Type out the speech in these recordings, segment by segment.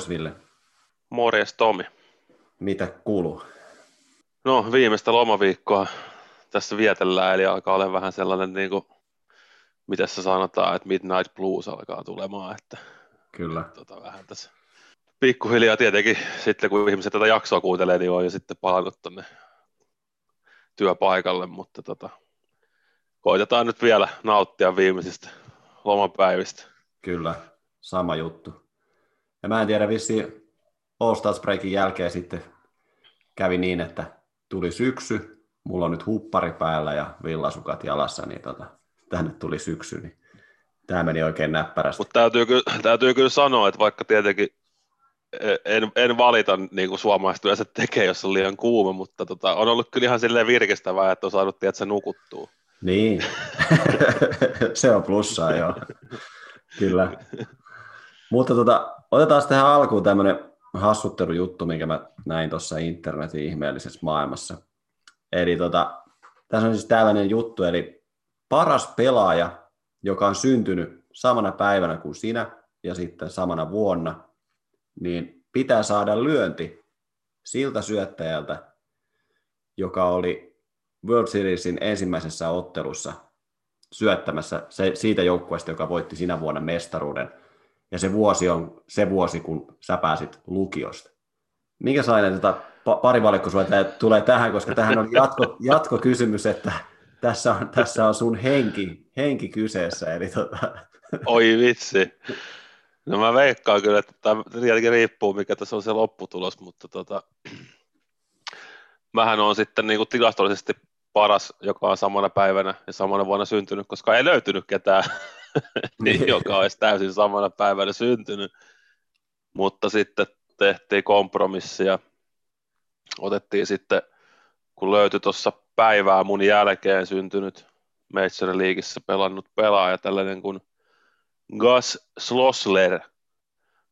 Morjes Ville. Morjes Tomi. Mitä kuuluu? No viimeistä lomaviikkoa tässä vietellään, eli alkaa olla vähän sellainen, niin kuin, mitä se sanotaan, että Midnight Blues alkaa tulemaan, että Kyllä. Tota, vähän tässä pikkuhiljaa tietenkin sitten, kun ihmiset tätä jaksoa kuuntelee, niin on jo sitten palannut tuonne työpaikalle, mutta tota, koitetaan nyt vielä nauttia viimeisistä lomapäivistä. Kyllä, sama juttu. Ja mä en tiedä, vissi All Stars Breakin jälkeen sitten kävi niin, että tuli syksy, mulla on nyt huppari päällä ja villasukat jalassa, niin tota, tänne tuli syksy, niin tämä meni oikein näppärästi. Mutta täytyy, kyllä, täytyy kyllä sanoa, että vaikka tietenkin en, en valita niin kuin suomalaiset yleensä tekee, jos on liian kuuma, mutta tota, on ollut kyllä ihan silleen virkistävää, että on saanut se nukuttuu. Niin, se on plussaa, joo. Kyllä. Mutta tota, otetaan tähän alkuun tämmöinen hassuttelujuttu, minkä mä näin tuossa internetin ihmeellisessä maailmassa. Eli tota, tässä on siis tällainen juttu, eli paras pelaaja, joka on syntynyt samana päivänä kuin sinä ja sitten samana vuonna, niin pitää saada lyönti siltä syöttäjältä, joka oli World Seriesin ensimmäisessä ottelussa syöttämässä se, siitä joukkueesta, joka voitti sinä vuonna mestaruuden. Ja se vuosi on se vuosi, kun sä pääsit lukiosta. Minkä sain, että pari valikko tulee tähän, koska tähän on jatko, jatkokysymys, että tässä on, tässä on sun henki, henki kyseessä. Eli tota... Oi vitsi. No mä veikkaan kyllä, että tämä riippuu, mikä tässä on se lopputulos, mutta tota, mähän on sitten niin kuin tilastollisesti paras, joka on samana päivänä ja samana vuonna syntynyt, koska ei löytynyt ketään, niin. joka olisi täysin samana päivänä syntynyt. Mutta sitten tehtiin kompromissi ja otettiin sitten, kun löytyi tuossa päivää mun jälkeen syntynyt Major Leagueissa pelannut pelaaja, tällainen kuin Gus Slossler,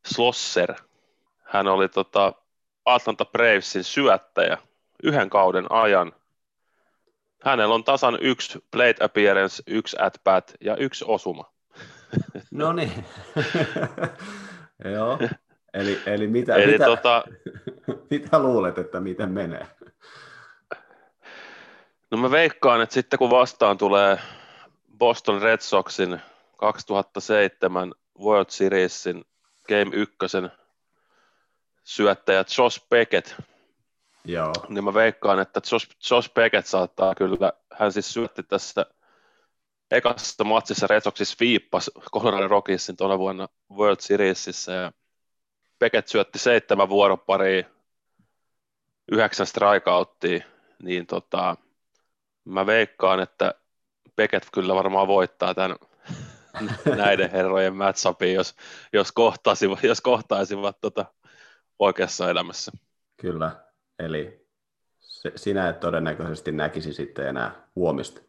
Slosser. Hän oli tota Atlanta Bravesin syöttäjä yhden kauden ajan. Hänellä on tasan yksi plate appearance, yksi at bat ja yksi osuma. No niin. Joo. Eli, eli, mitä, eli mitä, tota, mitä luulet, että miten menee? No mä veikkaan, että sitten kun vastaan tulee Boston Red Soxin 2007 World Seriesin Game 1 syöttäjä Josh Beckett, Joo. niin mä veikkaan, että Josh, Josh Beckett saattaa kyllä, hän siis syötti tässä ekassa matsissa Red Soxissa viippas Colorado Rockiesin tuona vuonna World Seriesissä ja Beckett syötti seitsemän vuoroparia, yhdeksän strikeouttia, niin tota, mä veikkaan, että Beckett kyllä varmaan voittaa tämän näiden herrojen matchupin, jos, jos, kohtaisivat, jos kohtaisivat tota oikeassa elämässä. Kyllä, eli se, sinä et todennäköisesti näkisi sitten enää huomista.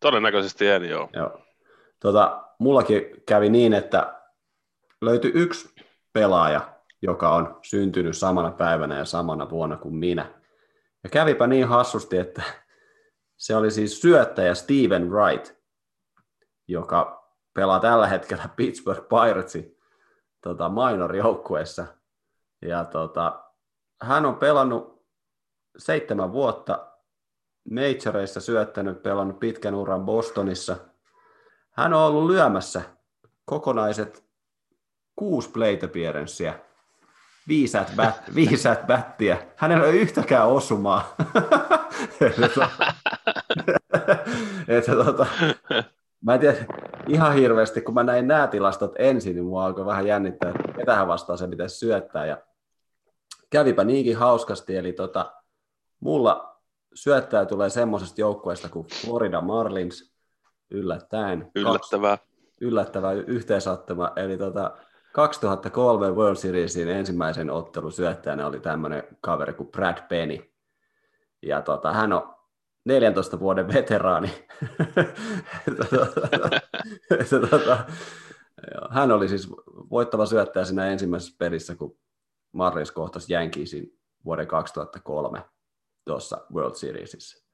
Todennäköisesti en, joo. joo. Tota, mullakin kävi niin, että löytyi yksi pelaaja, joka on syntynyt samana päivänä ja samana vuonna kuin minä. Ja kävipä niin hassusti, että se oli siis syöttäjä Steven Wright, joka pelaa tällä hetkellä Pittsburgh Piratesin tota, minor-joukkueessa. Ja tota, hän on pelannut seitsemän vuotta majoreissa syöttänyt, pelannut pitkän uran Bostonissa. Hän on ollut lyömässä kokonaiset kuusi at, bat, viisi at battia. Hänellä ei ole yhtäkään osumaa. että, tota, mä en tiedä ihan hirveästi, kun mä näin nämä tilastot ensin, niin mua alkoi vähän jännittää, että ketähän vastaan se pitäisi syöttää. Ja kävipä niinkin hauskasti, eli tota, mulla syöttäjä tulee semmoisesta joukkueesta kuin Florida Marlins, yllättäen. Yllättävää. Kaksi, yllättävää yhteensattuma, eli tota, 2003 World Seriesin ensimmäisen ottelun syöttäjänä oli tämmöinen kaveri kuin Brad Penny. Ja tota, hän on 14 vuoden veteraani. tota, hän oli siis voittava syöttäjä siinä ensimmäisessä pelissä, kun Marlins kohtasi Yankeesin vuoden 2003 tuossa World Seriesissä.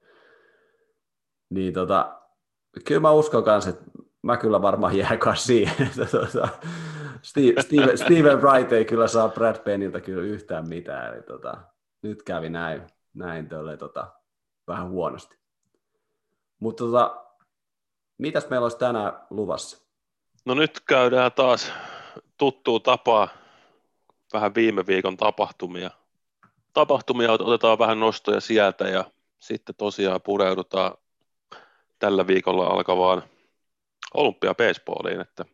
Niin tota, kyllä mä uskon kanssa, että mä kyllä varmaan jää siihen. tota, Steve, Steve, Steven Wright ei kyllä saa Brad Penniltä kyllä yhtään mitään, eli tota, nyt kävi näin, näin tölle, tota, vähän huonosti. Mutta tota, mitäs meillä olisi tänään luvassa? No nyt käydään taas tuttuu tapaa vähän viime viikon tapahtumia. Tapahtumia otetaan vähän nostoja sieltä ja sitten tosiaan pureudutaan tällä viikolla alkavaan olympia baseballiin, että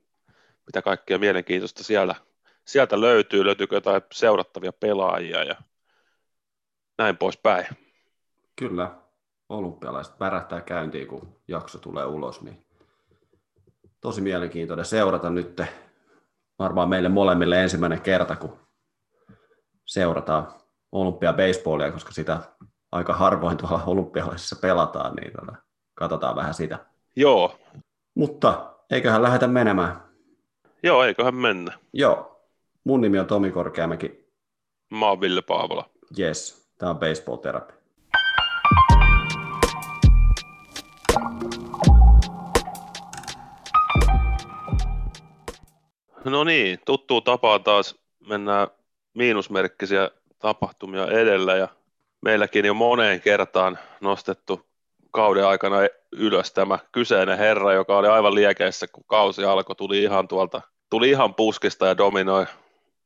mitä kaikkea mielenkiintoista siellä, sieltä löytyy, löytyykö jotain seurattavia pelaajia ja näin poispäin. Kyllä, olympialaiset värähtää käyntiin, kun jakso tulee ulos, niin tosi mielenkiintoinen seurata nyt. Varmaan meille molemmille ensimmäinen kerta, kun seurataan olympia baseballia, koska sitä aika harvoin tuolla olympialaisissa pelataan, niin tota, katsotaan vähän sitä. Joo. Mutta eiköhän lähdetä menemään. Joo, eiköhän mennä. Joo. Mun nimi on Tomi Korkeamäki. Mä oon Ville Paavola. Yes, tää on Baseball Therapy. No niin, tuttuu tapaa taas mennään miinusmerkkisiä tapahtumia edellä ja meilläkin jo moneen kertaan nostettu kauden aikana ylös tämä kyseinen herra, joka oli aivan liekeissä, kun kausi alkoi, tuli ihan tuolta, tuli ihan puskista ja dominoi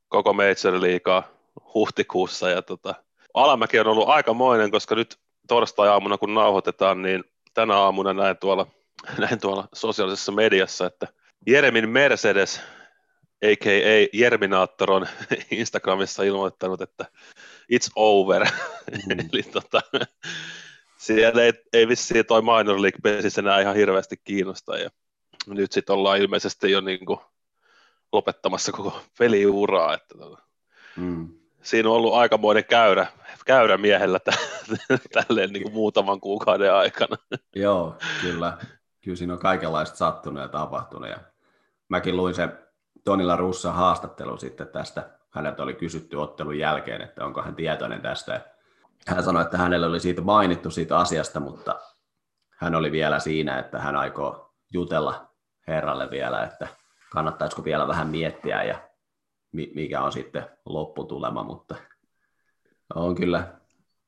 koko Major liikaa huhtikuussa. Ja tota, alamäki on ollut aikamoinen, koska nyt torstai-aamuna kun nauhoitetaan, niin tänä aamuna näin tuolla, näin tuolla sosiaalisessa mediassa, että Jeremin Mercedes a.k.a. Jerminaattor on Instagramissa ilmoittanut, että it's over. Mm. Eli tota, siellä ei, ei vissiin toi minor league basis enää ihan hirveästi kiinnosta. Ja nyt sitten ollaan ilmeisesti jo niin kuin lopettamassa koko peliuraa. Että tota, mm. Siinä on ollut aikamoinen käyrä, käyrä miehellä t- tälleen niin kuin muutaman kuukauden aikana. Joo, kyllä. Kyllä siinä on kaikenlaista sattunut ja tapahtunut. Ja mäkin luin sen Tonilla Russan haastattelu sitten tästä. Häneltä oli kysytty ottelun jälkeen, että onko hän tietoinen tästä. Hän sanoi, että hänelle oli siitä mainittu siitä asiasta, mutta hän oli vielä siinä, että hän aikoo jutella herralle vielä, että kannattaisiko vielä vähän miettiä ja mikä on sitten lopputulema, mutta on kyllä,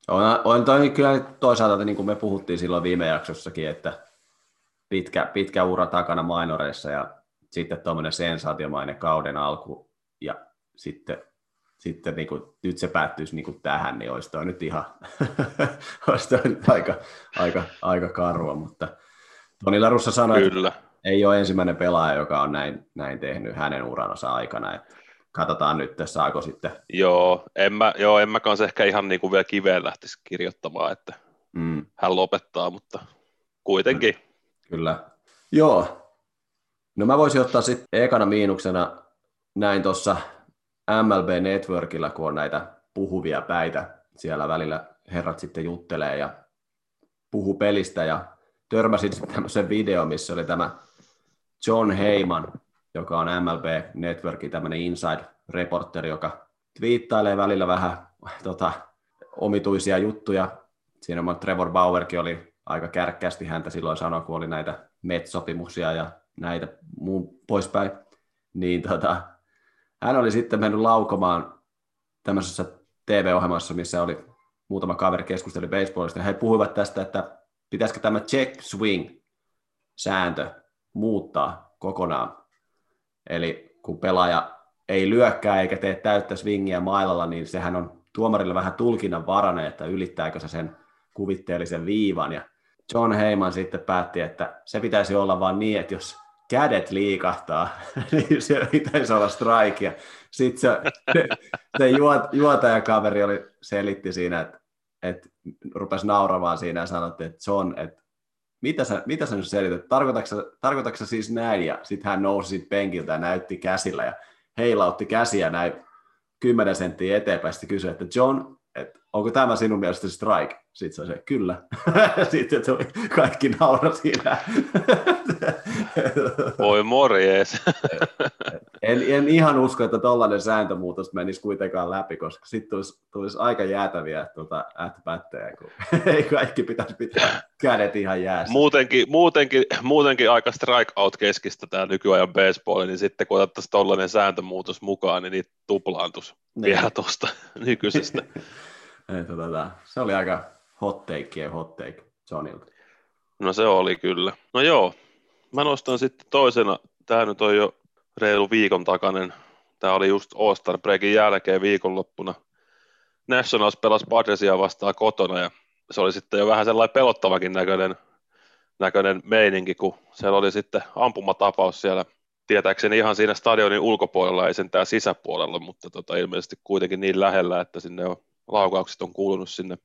on, on toi kyllä toisaalta, niin kuin me puhuttiin silloin viime jaksossakin, että pitkä, pitkä ura takana mainoreissa ja sitten tuommoinen sensaatiomainen kauden alku ja sitten, sitten niin kuin, nyt se päättyisi niin kuin tähän, niin olisi toi nyt ihan olisi toi nyt aika, aika, aika karua, mutta Toni Larussa sanoi, Kyllä. että ei ole ensimmäinen pelaaja, joka on näin, näin tehnyt hänen uransa aikana, että katsotaan nyt, saako sitten. Joo, en mä, joo, en mä kanssa ehkä ihan niin kuin vielä kiveen lähtisi kirjoittamaan, että mm. hän lopettaa, mutta kuitenkin. Kyllä. Joo, No mä voisin ottaa sitten ekana miinuksena näin tuossa MLB Networkilla, kun on näitä puhuvia päitä. Siellä välillä herrat sitten juttelee ja puhu pelistä ja törmäsin sitten tämmöisen video, missä oli tämä John Heyman, joka on MLB Networkin tämmöinen inside-reporteri, joka twiittailee välillä vähän tota, omituisia juttuja. Siinä Trevor Bauerkin oli aika kärkkästi häntä silloin sanoa, kun oli näitä MET-sopimuksia ja näitä muun poispäin, niin tota, hän oli sitten mennyt laukomaan tämmöisessä TV-ohjelmassa, missä oli muutama kaveri keskusteli baseballista, ja he puhuivat tästä, että pitäisikö tämä check swing-sääntö muuttaa kokonaan. Eli kun pelaaja ei lyökkää eikä tee täyttä swingiä mailalla, niin sehän on tuomarille vähän tulkinnan varane, että ylittääkö se sen kuvitteellisen viivan. Ja John Heyman sitten päätti, että se pitäisi olla vain niin, että jos kädet liikahtaa, niin se pitäisi olla strike. Sitten se, se, se juotajakaveri oli, selitti siinä, että, että rupesi nauramaan siinä ja sanoi, että John, että mitä sä, mitä sä nyt selität, tarkoitatko, tarkoitatko siis näin? Ja sitten hän nousi sit penkiltä ja näytti käsillä ja heilautti käsiä näin kymmenen senttiä eteenpäin. Sitten kysyi, että John, että onko tämä sinun mielestä strike? Sitten se oli se, kyllä. Sitten tuli kaikki naura siinä. Voi morjees. en, en, ihan usko, että tällainen sääntömuutos menisi kuitenkaan läpi, koska sitten tulisi, tulisi aika jäätäviä tuota, ätpättejä, kun ei kaikki pitäisi pitää kädet ihan jäässä. Muutenkin, muutenkin, muutenkin aika strikeout keskistä tämä nykyajan baseball, niin sitten kun otettaisiin tällainen sääntömuutos mukaan, niin niitä tuplaantus niin. vielä tuosta nykyisestä. että, tota, se oli aika hot take hot take Johnilta. No se oli kyllä. No joo, mä nostan sitten toisena, tämä nyt on jo reilu viikon takainen, tämä oli just All-Star Breakin jälkeen viikonloppuna. Nationals pelasi Padresia vastaan kotona ja se oli sitten jo vähän sellainen pelottavakin näköinen, näköinen meininki, kun siellä oli sitten ampumatapaus siellä tietääkseni ihan siinä stadionin ulkopuolella, ei sentään sisäpuolella, mutta tota, ilmeisesti kuitenkin niin lähellä, että sinne on, laukaukset on kuulunut sinne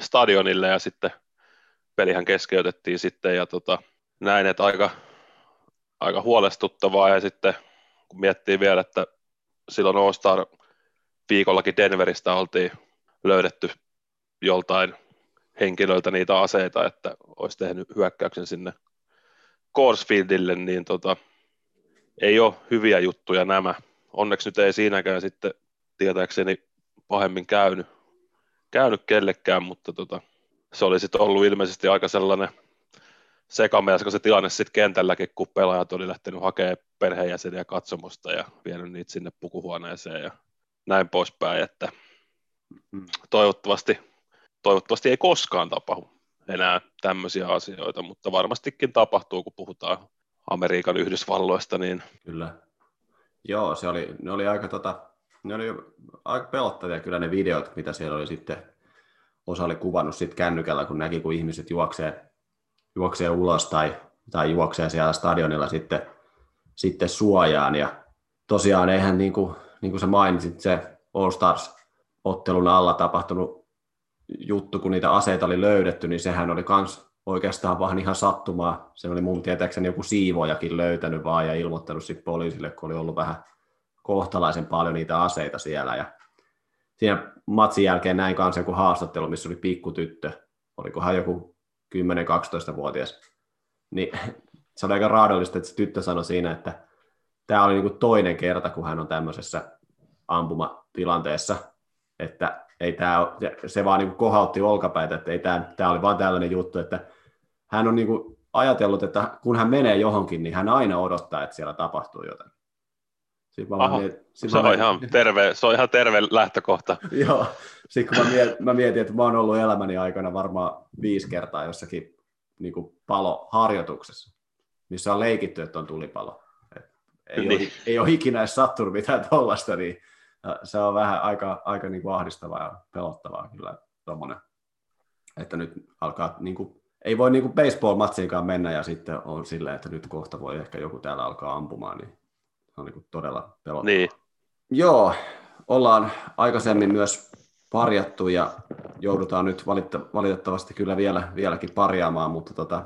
stadionille ja sitten pelihän keskeytettiin sitten ja tota, näin, että aika, aika huolestuttavaa ja sitten kun miettii vielä, että silloin All-Star viikollakin Denveristä oltiin löydetty joltain henkilöltä niitä aseita, että olisi tehnyt hyökkäyksen sinne Corsfieldille, niin tota, ei ole hyviä juttuja nämä. Onneksi nyt ei siinäkään sitten tietääkseni pahemmin käynyt, käynyt kellekään, mutta tota, se oli sitten ollut ilmeisesti aika sellainen sekamelska se tilanne sitten kentälläkin, kun pelaajat oli lähtenyt hakemaan perheenjäseniä katsomusta ja vienyt niitä sinne pukuhuoneeseen ja näin poispäin, että mm. toivottavasti, toivottavasti ei koskaan tapahdu enää tämmöisiä asioita, mutta varmastikin tapahtuu, kun puhutaan Amerikan Yhdysvalloista. Niin... Kyllä. Joo, se oli, ne oli aika, tota, ne oli aika pelottavia kyllä ne videot, mitä siellä oli sitten osa oli kuvannut sit kännykällä, kun näki, kun ihmiset juoksee, juoksee ulos tai, tai juoksee siellä stadionilla sitten, sitten suojaan. Ja tosiaan eihän, niin kuin, niin kuin sä mainitsit, se All Stars-ottelun alla tapahtunut juttu, kun niitä aseita oli löydetty, niin sehän oli kans oikeastaan vaan ihan sattumaa. Se oli mun tietääkseni joku siivojakin löytänyt vaan ja ilmoittanut sitten poliisille, kun oli ollut vähän kohtalaisen paljon niitä aseita siellä. Ja siinä matsin jälkeen näin kanssa joku haastattelu, missä oli pikkutyttö, olikohan joku 10-12-vuotias, niin se oli aika raadollista, että se tyttö sanoi siinä, että tämä oli niin toinen kerta, kun hän on tämmöisessä ampumatilanteessa, että ei tämä, se vaan niin kohautti olkapäitä, että ei tämä, tämä oli vaan tällainen juttu, että hän on niin ajatellut, että kun hän menee johonkin, niin hän aina odottaa, että siellä tapahtuu jotain. Aha, mietin, se, on mietin, ihan terve, se on ihan terve lähtökohta. Joo, sitten kun mä mietin, mä mietin, että mä oon ollut elämäni aikana varmaan viisi kertaa jossakin niin kuin paloharjoituksessa, missä on leikitty, että on tulipalo. Et ei, niin. ole, ei ole ikinä edes sattunut mitään tuollaista, niin se on vähän aika, aika niin kuin ahdistavaa ja pelottavaa kyllä tuommoinen. Että nyt alkaa, niin kuin, ei voi niin kuin baseball-matsiinkaan mennä ja sitten on silleen, että nyt kohta voi ehkä joku täällä alkaa ampumaan, niin on niin todella pelottavaa. Niin. Joo, ollaan aikaisemmin myös parjattu ja joudutaan nyt valitettavasti kyllä vielä, vieläkin parjaamaan, mutta tota,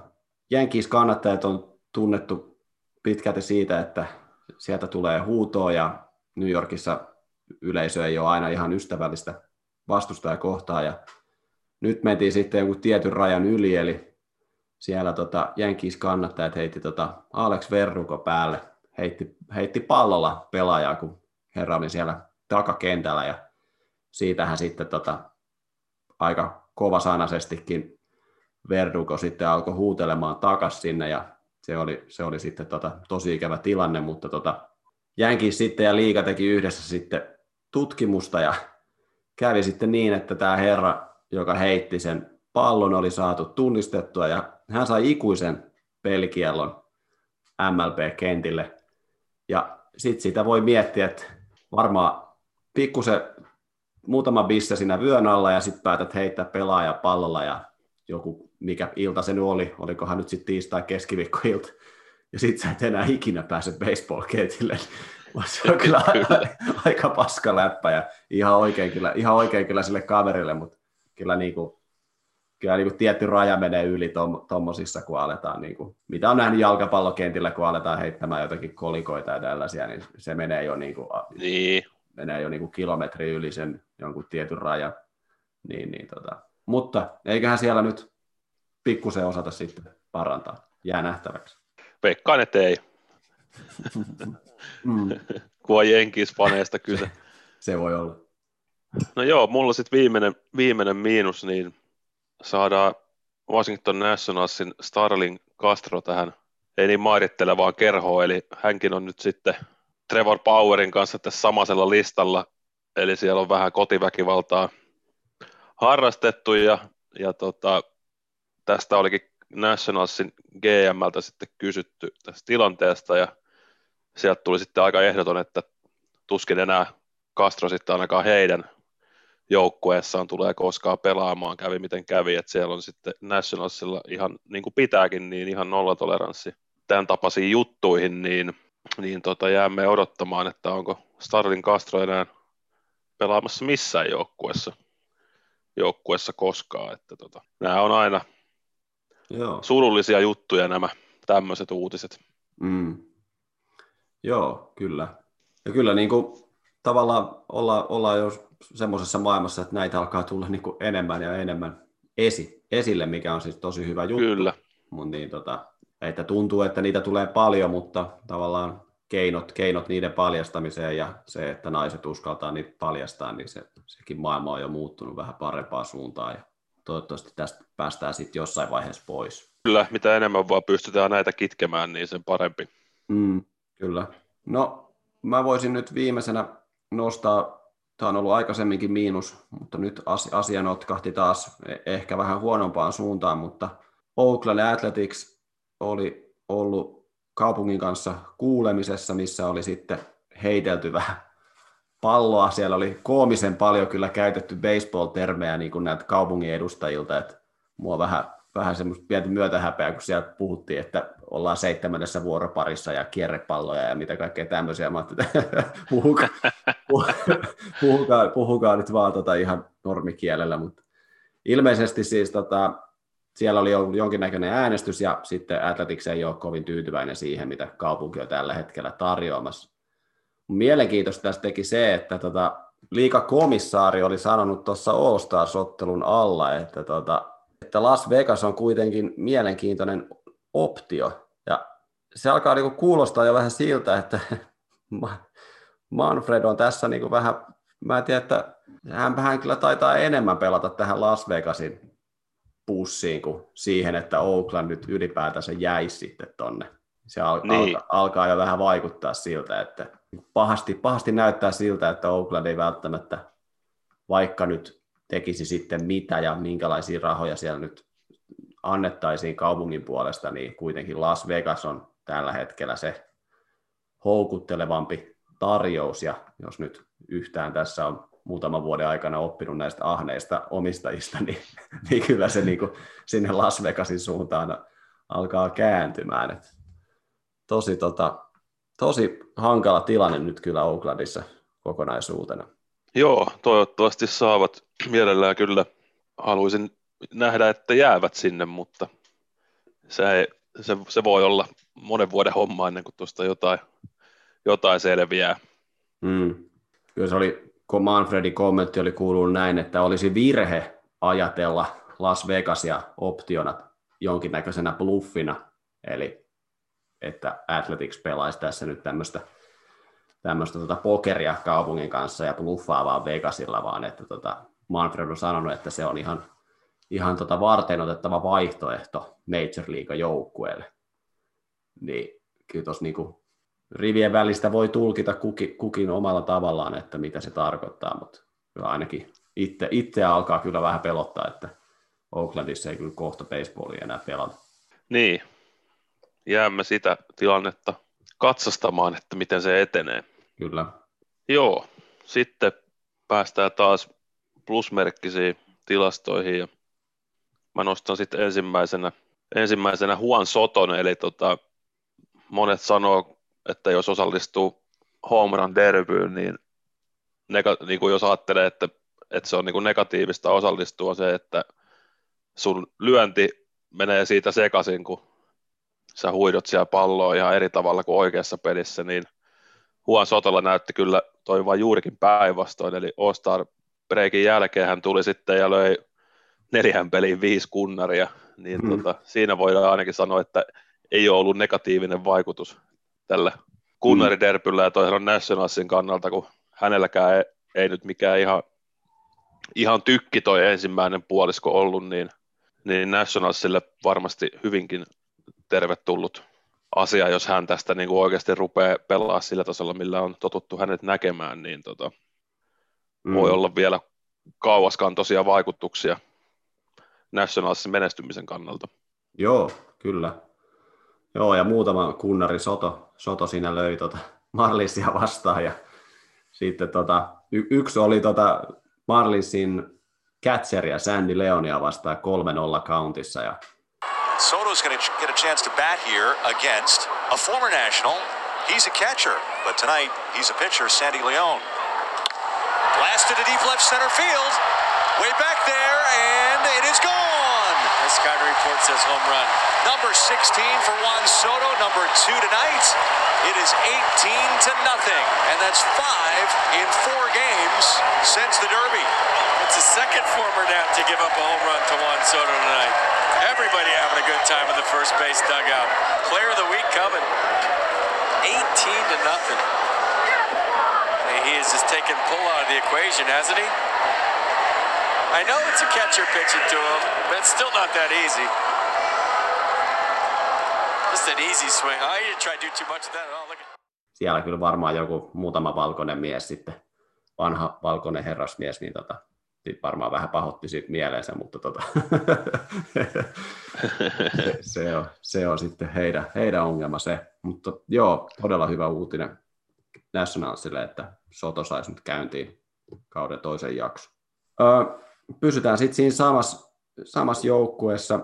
Jenkis kannattajat on tunnettu pitkälti siitä, että sieltä tulee huutoa ja New Yorkissa yleisö ei ole aina ihan ystävällistä vastustaja kohtaa ja nyt mentiin sitten jonkun tietyn rajan yli, eli siellä tota, Jenkis kannattajat heitti tota Alex Verruko päälle heitti, heitti pallolla pelaajaa, kun herra oli siellä takakentällä ja siitähän sitten tota, aika kovasanaisestikin Verduko sitten alkoi huutelemaan takas sinne ja se oli, se oli sitten tota, tosi ikävä tilanne, mutta tota, Jänkin sitten ja Liiga teki yhdessä sitten tutkimusta ja kävi sitten niin, että tämä herra, joka heitti sen pallon, oli saatu tunnistettua ja hän sai ikuisen pelikiellon MLB-kentille ja sitten sitä voi miettiä, että varmaan pikkusen muutama bisse siinä vyön alla ja sitten päätät heittää pelaaja pallolla ja joku, mikä ilta se nyt oli, olikohan nyt sitten tiistai keskiviikkoilta, ja sitten sä et enää ikinä pääse baseball-kentille. Se on kyllä, aika paska läppä ja ihan oikein kyllä, ihan oikein kyllä sille kaverille, mutta kyllä niinku kyllä niin kuin tietty raja menee yli tuommoisissa, kun aletaan, niin kuin, mitä on nähnyt jalkapallokentillä, kun aletaan heittämään jotakin kolikoita ja tällaisia, niin se menee jo, niin kuin, niin. menee jo niin kuin kilometri yli sen jonkun tietyn rajan. Niin, niin, tota. Mutta eiköhän siellä nyt pikkusen osata sitten parantaa. Jää nähtäväksi. veikkaan, että ei. Mm, Kun on Jenkis-faneista kyse. se voi olla. No joo, mulla sitten viimeinen, viimeinen miinus, niin saadaan Washington Nationalsin Starling Castro tähän. Ei niin mairittelevaan kerhoon, eli hänkin on nyt sitten Trevor Powerin kanssa tässä samaisella listalla, eli siellä on vähän kotiväkivaltaa harrastettu ja, ja tota, tästä olikin Nationalsin GMltä sitten kysytty tästä tilanteesta ja sieltä tuli sitten aika ehdoton, että tuskin enää Castro sitten ainakaan heidän joukkueessaan tulee koskaan pelaamaan, kävi miten kävi, että siellä on sitten Nationalsilla ihan niin kuin pitääkin, niin ihan nollatoleranssi tämän tapaisiin juttuihin, niin, niin tota, jäämme odottamaan, että onko Starlin Castro enää pelaamassa missään joukkueessa, joukkueessa koskaan, että tota, nämä on aina Joo. surullisia juttuja nämä tämmöiset uutiset. Mm. Joo, kyllä. Ja kyllä niin kuin, tavallaan olla, ollaan jo semmoisessa maailmassa, että näitä alkaa tulla niin kuin enemmän ja enemmän esi, esille, mikä on siis tosi hyvä juttu. Kyllä. Mut niin, tota, että tuntuu, että niitä tulee paljon, mutta tavallaan keinot, keinot niiden paljastamiseen ja se, että naiset uskaltaa niitä paljastaa, niin se, sekin maailma on jo muuttunut vähän parempaan suuntaan ja toivottavasti tästä päästään sitten jossain vaiheessa pois. Kyllä, mitä enemmän vaan pystytään näitä kitkemään, niin sen parempi. Mm, kyllä. No, mä voisin nyt viimeisenä nostaa, tämä on ollut aikaisemminkin miinus, mutta nyt asia notkahti taas e- ehkä vähän huonompaan suuntaan, mutta Oakland Athletics oli ollut kaupungin kanssa kuulemisessa, missä oli sitten heitelty vähän palloa. Siellä oli koomisen paljon kyllä käytetty baseball-termejä niin kuin näitä kaupungin edustajilta, että mua vähän, vähän semmoista pientä myötähäpeä, kun siellä puhuttiin, että ollaan seitsemännessä vuoroparissa ja kierrepalloja ja mitä kaikkea tämmöisiä. Mä että puhukaa, puhukaa, nyt vaan tota ihan normikielellä, mutta ilmeisesti siis tota, siellä oli ollut jonkinnäköinen äänestys ja sitten Athletics ei ole kovin tyytyväinen siihen, mitä kaupunki on tällä hetkellä tarjoamassa. Mielenkiintoista tästä teki se, että tota, liikakomissaari oli sanonut tuossa All-Stars-ottelun alla, että, tota, että Las Vegas on kuitenkin mielenkiintoinen optio. Ja se alkaa niinku kuulostaa jo vähän siltä, että Manfred on tässä niinku vähän, mä en tiedä, että hän, hän kyllä taitaa enemmän pelata tähän Las Vegasin pussiin kuin siihen, että Oakland nyt ylipäätänsä jäisi sitten tonne. Se al- niin. alkaa, alkaa jo vähän vaikuttaa siltä, että pahasti, pahasti näyttää siltä, että Oakland ei välttämättä, vaikka nyt tekisi sitten mitä ja minkälaisia rahoja siellä nyt annettaisiin kaupungin puolesta, niin kuitenkin Las Vegas on tällä hetkellä se houkuttelevampi tarjous, ja jos nyt yhtään tässä on muutaman vuoden aikana oppinut näistä ahneista omistajista, niin, niin kyllä se niin kuin sinne Las Vegasin suuntaan alkaa kääntymään. Et tosi, tota, tosi hankala tilanne nyt kyllä Oaklandissa kokonaisuutena. Joo, toivottavasti saavat mielellään kyllä. Haluaisin nähdä, että jäävät sinne, mutta se, se, se voi olla monen vuoden homma ennen kuin tuosta jotain, jotain selviää. Mm. Kyllä se oli, kun Manfredin kommentti oli kuulunut näin, että olisi virhe ajatella Las Vegasia optiona jonkinnäköisenä bluffina, eli että Athletics pelaisi tässä nyt tämmöistä tämmöistä tota pokeria kaupungin kanssa ja bluffaa vaan Vegasilla, vaan että tota, Manfred on sanonut, että se on ihan ihan tota varten otettava vaihtoehto Major League-joukkueelle. Niin kyllä tuossa niinku rivien välistä voi tulkita kuki, kukin omalla tavallaan, että mitä se tarkoittaa, mutta kyllä ainakin itse, itse alkaa kyllä vähän pelottaa, että Oaklandissa ei kyllä kohta baseballia enää pelata. Niin, jäämme sitä tilannetta katsastamaan, että miten se etenee. Kyllä. Joo, sitten päästään taas plusmerkkisiin tilastoihin ja mä nostan sitten ensimmäisenä, ensimmäisenä Juan Soton, eli tota, monet sanoo, että jos osallistuu home run derbyyn, niin, nega, niin kuin jos ajattelee, että, että se on niin kuin negatiivista osallistua se, että sun lyönti menee siitä sekaisin, kun sä huidot siellä palloa ihan eri tavalla kuin oikeassa pelissä, niin Juan Sotolla näytti kyllä toimivan juurikin päinvastoin, eli All-Star Breakin jälkeen hän tuli sitten ja löi neljän peliin viisi kunnaria, niin hmm. tota, siinä voidaan ainakin sanoa, että ei ole ollut negatiivinen vaikutus tällä kunnariderpyllä ja toisaalta Nationalsin kannalta, kun hänelläkään ei, ei nyt mikään ihan, ihan tykki toi ensimmäinen puolisko ollut, niin, niin Nationalsille varmasti hyvinkin tervetullut asia, jos hän tästä niin kuin oikeasti rupeaa pelaa sillä tasolla, millä on totuttu hänet näkemään, niin tota, mm. voi olla vielä kauaskantoisia vaikutuksia Nationalsin menestymisen kannalta. Joo, kyllä. Joo, ja muutama kunnari Soto, Soto siinä löi tota Marlinsia vastaan, ja sitten tota, y- yksi oli tota Marlinsin catcheria Sandy Leonia vastaan 3-0 countissa, ja Soto's to get a chance to bat here against a former national. He's a catcher, but tonight he's a pitcher, Sandy Leone. Blasted to deep left center field. Way back there, and it is gone. The sky report says home run. Number 16 for Juan Soto, number two tonight. It is 18 to nothing, and that's five in four games since the Derby. It's the second former now to give up a home run to Juan Soto tonight. Everybody having a good time in the first base dugout. Player of the week coming. 18 to nothing. He has just taken pull out of the equation, hasn't he? I know it's a catcher pitching to him, but it's still not that easy. Just an easy swing. I didn't try to do too much of that at all. Look at... Siellä kyllä varmaan joku muutama valkoinen mies sitten, vanha valkoinen herrasmies, niin tota, varmaan vähän pahotti siitä mieleensä, mutta tota, se, on, se on sitten heidän, heidän ongelma se. Mutta joo, todella hyvä uutinen Nationalsille, että Soto saisi nyt käyntiin kauden toisen jakso. Öö, pysytään sitten siinä samassa, samassa joukkueessa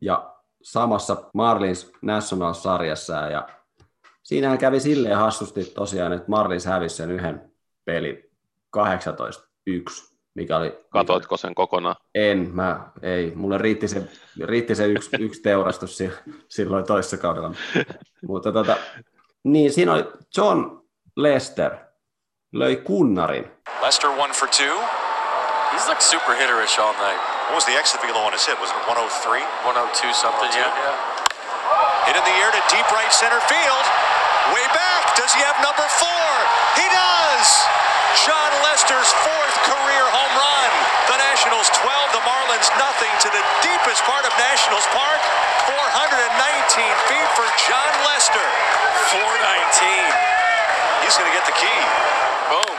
ja samassa Marlins National-sarjassa ja siinähän kävi silleen hassusti tosiaan, että Marlins hävisi sen yhden pelin 18-1 mikä oli... Katoitko sen kokonaan? En, mä, ei. Mulle riitti se, riitti se yksi, yksi teurastus silloin toisessa kaudella. Mutta tota, niin siinä oli John Lester, löi kunnarin. Lester one for two. He's looked super hitterish all night. What was the exit velo on his hit? Was it 103? 102 something, 102, yeah. yeah. Hit in the air to deep right center field. Way back. Does he have number four? He does! John Lester's fourth career home run. The Nationals 12, the Marlins nothing to the deepest part of Nationals Park. 419 feet for John Lester. 419. He's going to get the key. Boom.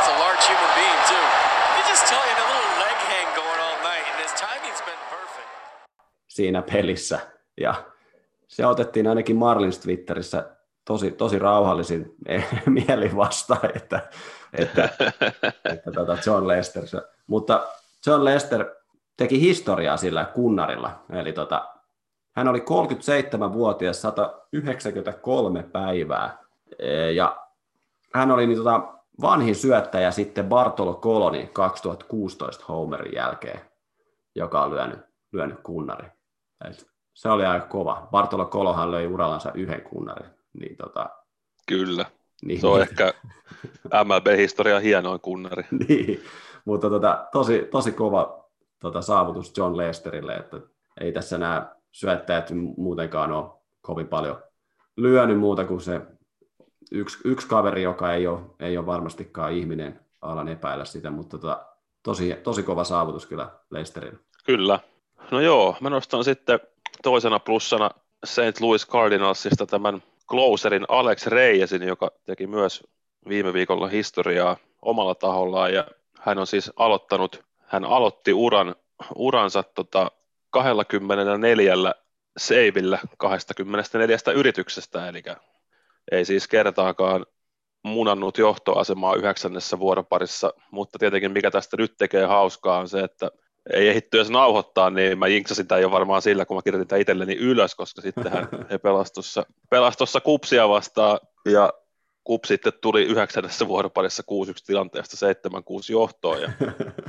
It's a large human being, too. Let me just tell you, a little leg hang going all night, and his timing's been perfect. Siinä pelissä. Ja se otettiin ainakin Marlins Twitterissä tosi, tosi rauhallisin mieli vastaan, että että, että tota John Lester. Mutta John Lester teki historiaa sillä kunnarilla. Eli tota, hän oli 37-vuotias, 193 päivää. E, ja hän oli niin tota, vanhin syöttäjä sitten Bartolo Coloni 2016 Homerin jälkeen, joka on lyönyt, lyönyt kunnari. Et se oli aika kova. Bartolo Kolohan löi urallansa yhden kunnarin. Niin tota, Kyllä. Niin, se on ehkä MLB-historian hienoin kunnari. niin, mutta tota, tosi, tosi kova tota, saavutus John Lesterille, että ei tässä nämä syöttäjät muutenkaan ole kovin paljon lyönyt muuta kuin se yksi, yksi kaveri, joka ei ole, ei ole varmastikaan ihminen, alan epäillä sitä, mutta tota, tosi, tosi kova saavutus kyllä Leisterille. Kyllä. No joo, mä nostan sitten toisena plussana St. Louis Cardinalsista tämän closerin Alex Reijesin, joka teki myös viime viikolla historiaa omalla tahollaan ja hän on siis aloittanut, hän aloitti uran, uransa tota 24 seivillä 24 yrityksestä, eli ei siis kertaakaan munannut johtoasemaa yhdeksännessä vuoroparissa, mutta tietenkin mikä tästä nyt tekee hauskaa on se, että ei ehditty edes nauhoittaa, niin mä jinksasin tämän jo varmaan sillä, kun mä kirjoitin tämän itselleni ylös, koska sittenhän he pelastossa, pelastossa kupsia vastaan, ja kup sitten tuli yhdeksännessä vuoroparissa 6-1 tilanteesta 7-6 johtoon, ja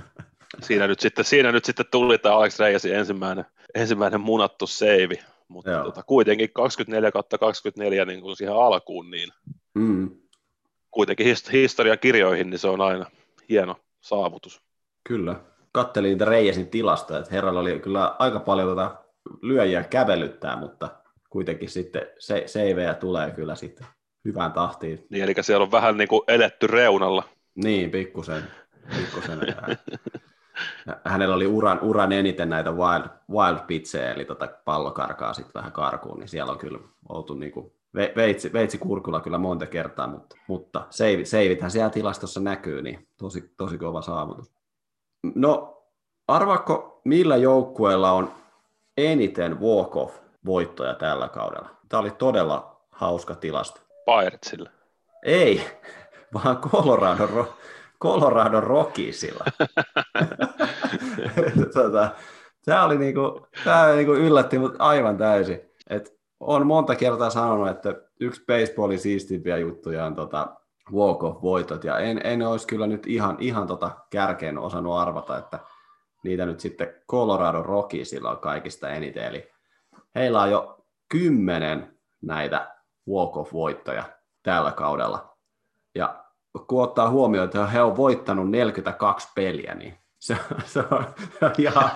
siinä nyt sitten, siinä nyt sitten tuli tämä Alex Reijasin ensimmäinen, ensimmäinen munattu seivi, mutta tota, kuitenkin 24 kautta 24 niin kuin siihen alkuun, niin mm. kuitenkin historian kirjoihin, niin se on aina hieno saavutus. Kyllä, kattelin niitä Reijasin tilasta, että herralla oli kyllä aika paljon tota lyöjiä kävelyttää, mutta kuitenkin sitten se, seivejä tulee kyllä sitten hyvään tahtiin. Niin, eli siellä on vähän niin kuin eletty reunalla. Niin, pikkusen. pikkusen hänellä oli uran, uran eniten näitä wild, wild pitchejä, eli tota pallo karkaa sitten vähän karkuun, niin siellä on kyllä oltu niin kuin veitsi, veitsi kurkulla kyllä monta kertaa, mutta, mutta seivit, seivithän siellä tilastossa näkyy, niin tosi, tosi kova saavutus. No, arvaako millä joukkueella on eniten walk-off-voittoja tällä kaudella? Tämä oli todella hauska tilasto. Pirate'silla. Ei, vaan Colorado, Colorado Rockiesilla. tota, tämä oli niinku, tämä niinku yllätti mut aivan täysin. Et on monta kertaa sanonut, että yksi baseballin siistimpiä juttuja on tota walk-off-voitot, ja en, en olisi kyllä nyt ihan, ihan tota kärkeen osannut arvata, että niitä nyt sitten Colorado Rockiesilla on kaikista eniten, eli heillä on jo kymmenen näitä walk-off-voittoja tällä kaudella. Ja kun ottaa huomioon, että he ovat voittanut 42 peliä, niin se, se, on, ihan,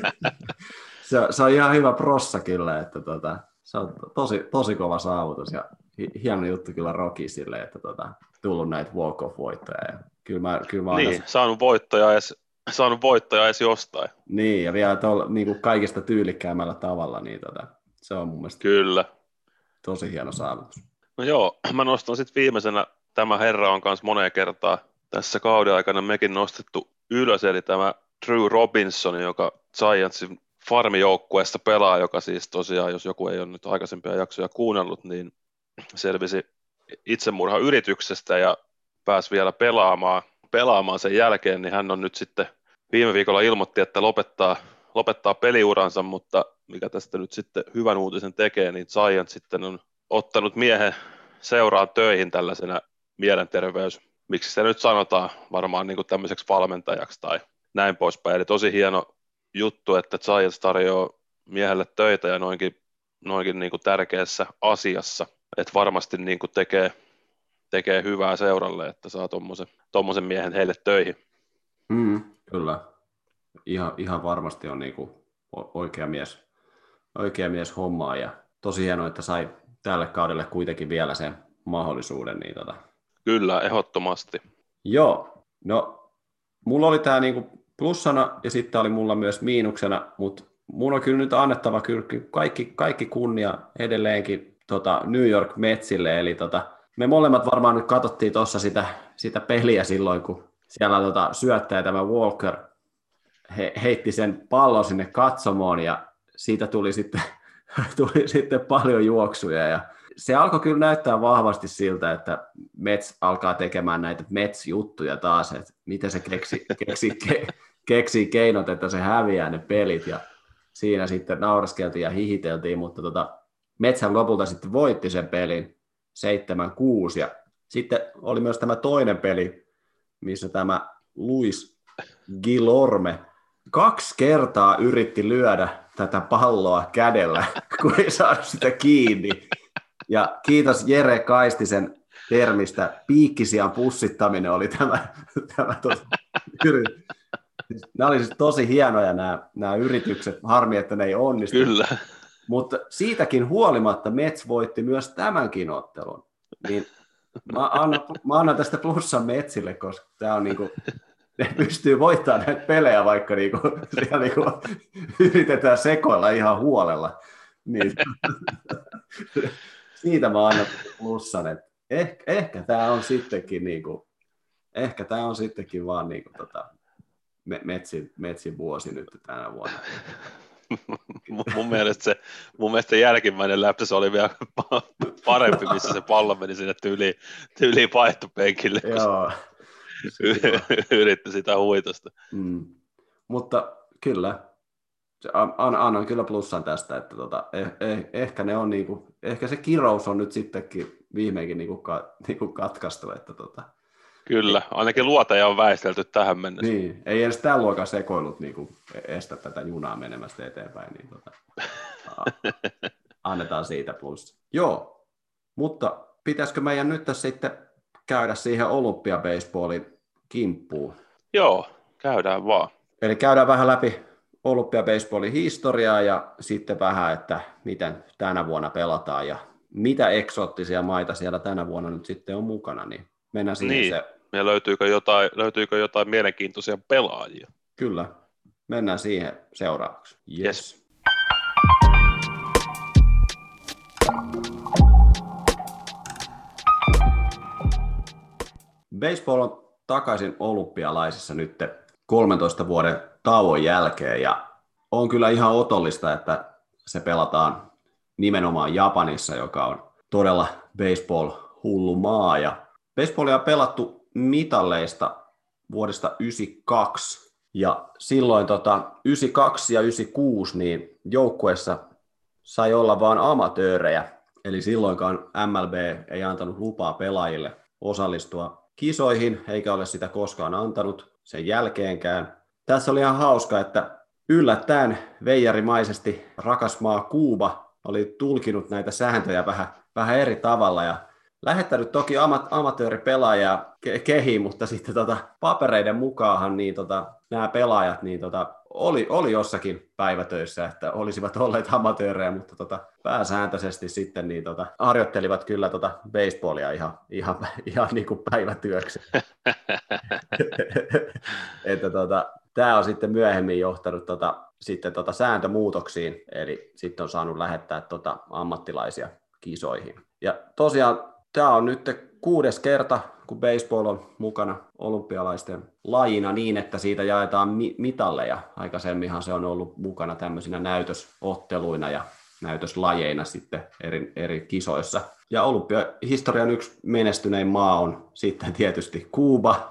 se, se on ihan hyvä prossa kyllä, että tota, se on tosi, tosi kova saavutus ja hieno juttu kyllä Rockisille, että tota, tullut näitä walk-off-voittoja. Ja kyllä mä, kyllä mä niin, aina... saanut voittoja edes, saanut voittoja edes jostain. Niin, ja vielä tol, niin kuin kaikista tyylikkäämällä tavalla, niin tota, se on mun mielestä kyllä. tosi hieno saavutus. No joo, mä nostan sitten viimeisenä, tämä herra on kanssa moneen kertaa tässä kauden aikana mekin nostettu ylös, eli tämä Drew Robinson, joka Giantsin farmijoukkueesta pelaa, joka siis tosiaan, jos joku ei ole nyt aikaisempia jaksoja kuunnellut, niin selvisi itsemurhayrityksestä ja pääsi vielä pelaamaan, pelaamaan sen jälkeen, niin hän on nyt sitten viime viikolla ilmoitti, että lopettaa, lopettaa peliuransa, mutta mikä tästä nyt sitten hyvän uutisen tekee, niin Giant sitten on ottanut miehen seuraan töihin tällaisena mielenterveys, miksi se nyt sanotaan, varmaan niin kuin tämmöiseksi valmentajaksi tai näin poispäin. Eli tosi hieno juttu, että Giants tarjoaa miehelle töitä ja noinkin, noinkin niin kuin tärkeässä asiassa, että varmasti niin kuin tekee, tekee hyvää seuralle, että saa tuommoisen miehen heille töihin. Mm, kyllä. Ihan, ihan varmasti on niin kuin oikea mies, oikea mies hommaa ja tosi hienoa, että sai tälle kaudelle kuitenkin vielä sen mahdollisuuden. Niin tota. Kyllä, ehdottomasti. Joo, no mulla oli tämä niinku plussana ja sitten oli mulla myös miinuksena, mutta mun on kyllä nyt annettava kyllä kaikki, kaikki kunnia edelleenkin tota New York Metsille, eli tota, me molemmat varmaan nyt katsottiin tuossa sitä, sitä peliä silloin, kun siellä tota, syöttäjä tämä Walker he, heitti sen pallon sinne katsomoon ja siitä tuli sitten, tuli sitten paljon juoksuja ja se alkoi kyllä näyttää vahvasti siltä, että Mets alkaa tekemään näitä Mets-juttuja taas, että miten se keksi, keksi, ke, keksii keinot, että se häviää ne pelit ja siinä sitten nauraskeltiin ja hihiteltiin, mutta tota, Metsän lopulta sitten voitti sen pelin 7-6 ja sitten oli myös tämä toinen peli, missä tämä Luis Gilorme kaksi kertaa yritti lyödä tätä palloa kädellä, kun ei saanut sitä kiinni. Ja kiitos Jere Kaistisen termistä, piikkisian pussittaminen oli tämä, tämä tos, Nämä oli siis tosi hienoja nämä, nämä yritykset, harmi, että ne ei onnistu. Kyllä. Mutta siitäkin huolimatta Mets voitti myös tämänkin ottelun. Niin mä, annan, mä annan tästä plussan Metsille, koska tämä on niinku, ne pystyy voittamaan näitä pelejä, vaikka niinku, siellä niinku, yritetään sekoilla ihan huolella. Niin, siitä mä annan plussan, että ehkä, ehkä tämä on sittenkin niinku, ehkä tämä on sittenkin vaan niinku, tota, metsin, metsin vuosi nyt tänä vuonna. mun, mielestä se, mun mielestä se jälkimmäinen läpsäs oli vielä parempi, missä se pallo meni sinne tyyliin, tyyliin vaihtopenkille, kun Joo. yritti sitä huitosta. Mm. Mutta kyllä, annan kyllä plussan tästä, että tota, eh, eh, ehkä, ne on niinku, ehkä se kirous on nyt sittenkin viimeinkin niinku, ka, niinku katkaistu, että tota, Kyllä, ainakin luotaja on väistelty tähän mennessä. Niin, ei edes tämän luokan sekoilut niin kuin estä tätä junaa menemästä eteenpäin, niin tota, annetaan siitä plus. Joo, mutta pitäisikö meidän nyt sitten käydä siihen olympiabaseballin kimppuun? Joo, käydään vaan. Eli käydään vähän läpi olympiabaseballin historiaa ja sitten vähän, että miten tänä vuonna pelataan ja mitä eksoottisia maita siellä tänä vuonna nyt sitten on mukana, niin mennään siihen Niin. se. Ja löytyykö jotain, löytyykö jotain mielenkiintoisia pelaajia? Kyllä, mennään siihen seuraavaksi. Yes. Baseball on takaisin olympialaisissa nyt 13 vuoden tauon jälkeen. Ja on kyllä ihan otollista, että se pelataan nimenomaan Japanissa, joka on todella baseball-hullu maa. Ja baseballia on pelattu mitalleista vuodesta 92 ja silloin tota, 92 ja 96 niin joukkueessa sai olla vain amatöörejä, eli silloinkaan MLB ei antanut lupaa pelaajille osallistua kisoihin, eikä ole sitä koskaan antanut sen jälkeenkään. Tässä oli ihan hauska, että yllättäen veijarimaisesti rakas maa Kuuba oli tulkinut näitä sääntöjä vähän, vähän eri tavalla ja lähettänyt toki amat, amatööripelaajia ke- kehiin, mutta sitten tota, papereiden mukaanhan niin tota, nämä pelaajat niin tota, oli, oli jossakin päivätöissä, että olisivat olleet amatöörejä, mutta tota, pääsääntöisesti sitten niin tota, harjoittelivat kyllä tota baseballia ihan, ihan, ihan niin kuin päivätyöksi. että tota, tämä on sitten myöhemmin johtanut tota, sitten tota sääntömuutoksiin, eli sitten on saanut lähettää tota ammattilaisia kisoihin. Ja tosiaan tämä on nyt kuudes kerta, kun baseball on mukana olympialaisten lajina niin, että siitä jaetaan mi- mitalleja. Aikaisemminhan se on ollut mukana tämmöisinä näytösotteluina ja näytöslajeina sitten eri, eri kisoissa. Ja olympiahistorian yksi menestynein maa on sitten tietysti Kuuba,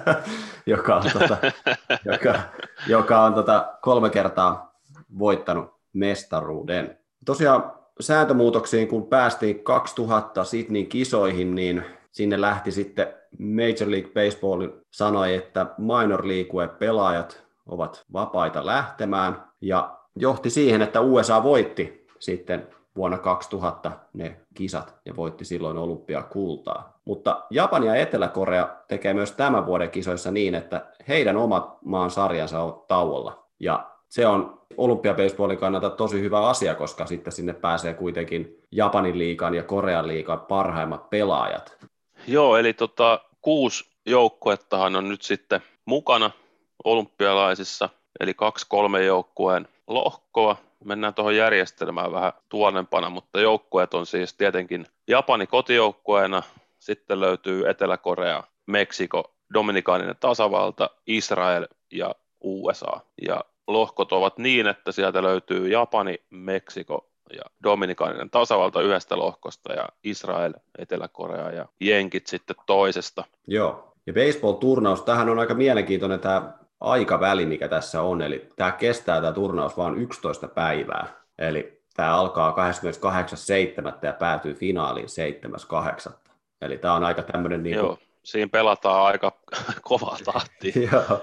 joka on, tota, joka, joka on tota kolme kertaa voittanut mestaruuden. Tosiaan sääntömuutoksiin, kun päästiin 2000 Sydneyn kisoihin, niin sinne lähti sitten Major League Baseball sanoi, että minor league pelaajat ovat vapaita lähtemään ja johti siihen, että USA voitti sitten vuonna 2000 ne kisat ja voitti silloin olympiakultaa. Mutta Japani ja Etelä-Korea tekee myös tämän vuoden kisoissa niin, että heidän omat maan sarjansa on tauolla. Ja se on olympiabaseballin kannalta tosi hyvä asia, koska sitten sinne pääsee kuitenkin Japanin liikan ja Korean liikan parhaimmat pelaajat. Joo, eli tota, kuusi joukkuettahan on nyt sitten mukana olympialaisissa, eli kaksi kolme joukkueen lohkoa. Mennään tuohon järjestelmään vähän tuonnempana, mutta joukkueet on siis tietenkin Japani kotijoukkueena, sitten löytyy Etelä-Korea, Meksiko, Dominikaaninen tasavalta, Israel ja USA. Ja lohkot ovat niin, että sieltä löytyy Japani, Meksiko ja Dominikaaninen tasavalta yhdestä lohkosta ja Israel, Etelä-Korea ja Jenkit sitten toisesta. Joo, ja baseball-turnaus, tähän on aika mielenkiintoinen tämä aikaväli, mikä tässä on, eli tämä kestää tämä turnaus vain 11 päivää, eli tämä alkaa 28.7. ja päätyy finaaliin 7.8. Eli tämä on aika tämmöinen niin Joo, siinä pelataan aika kovaa tahtia. Joo,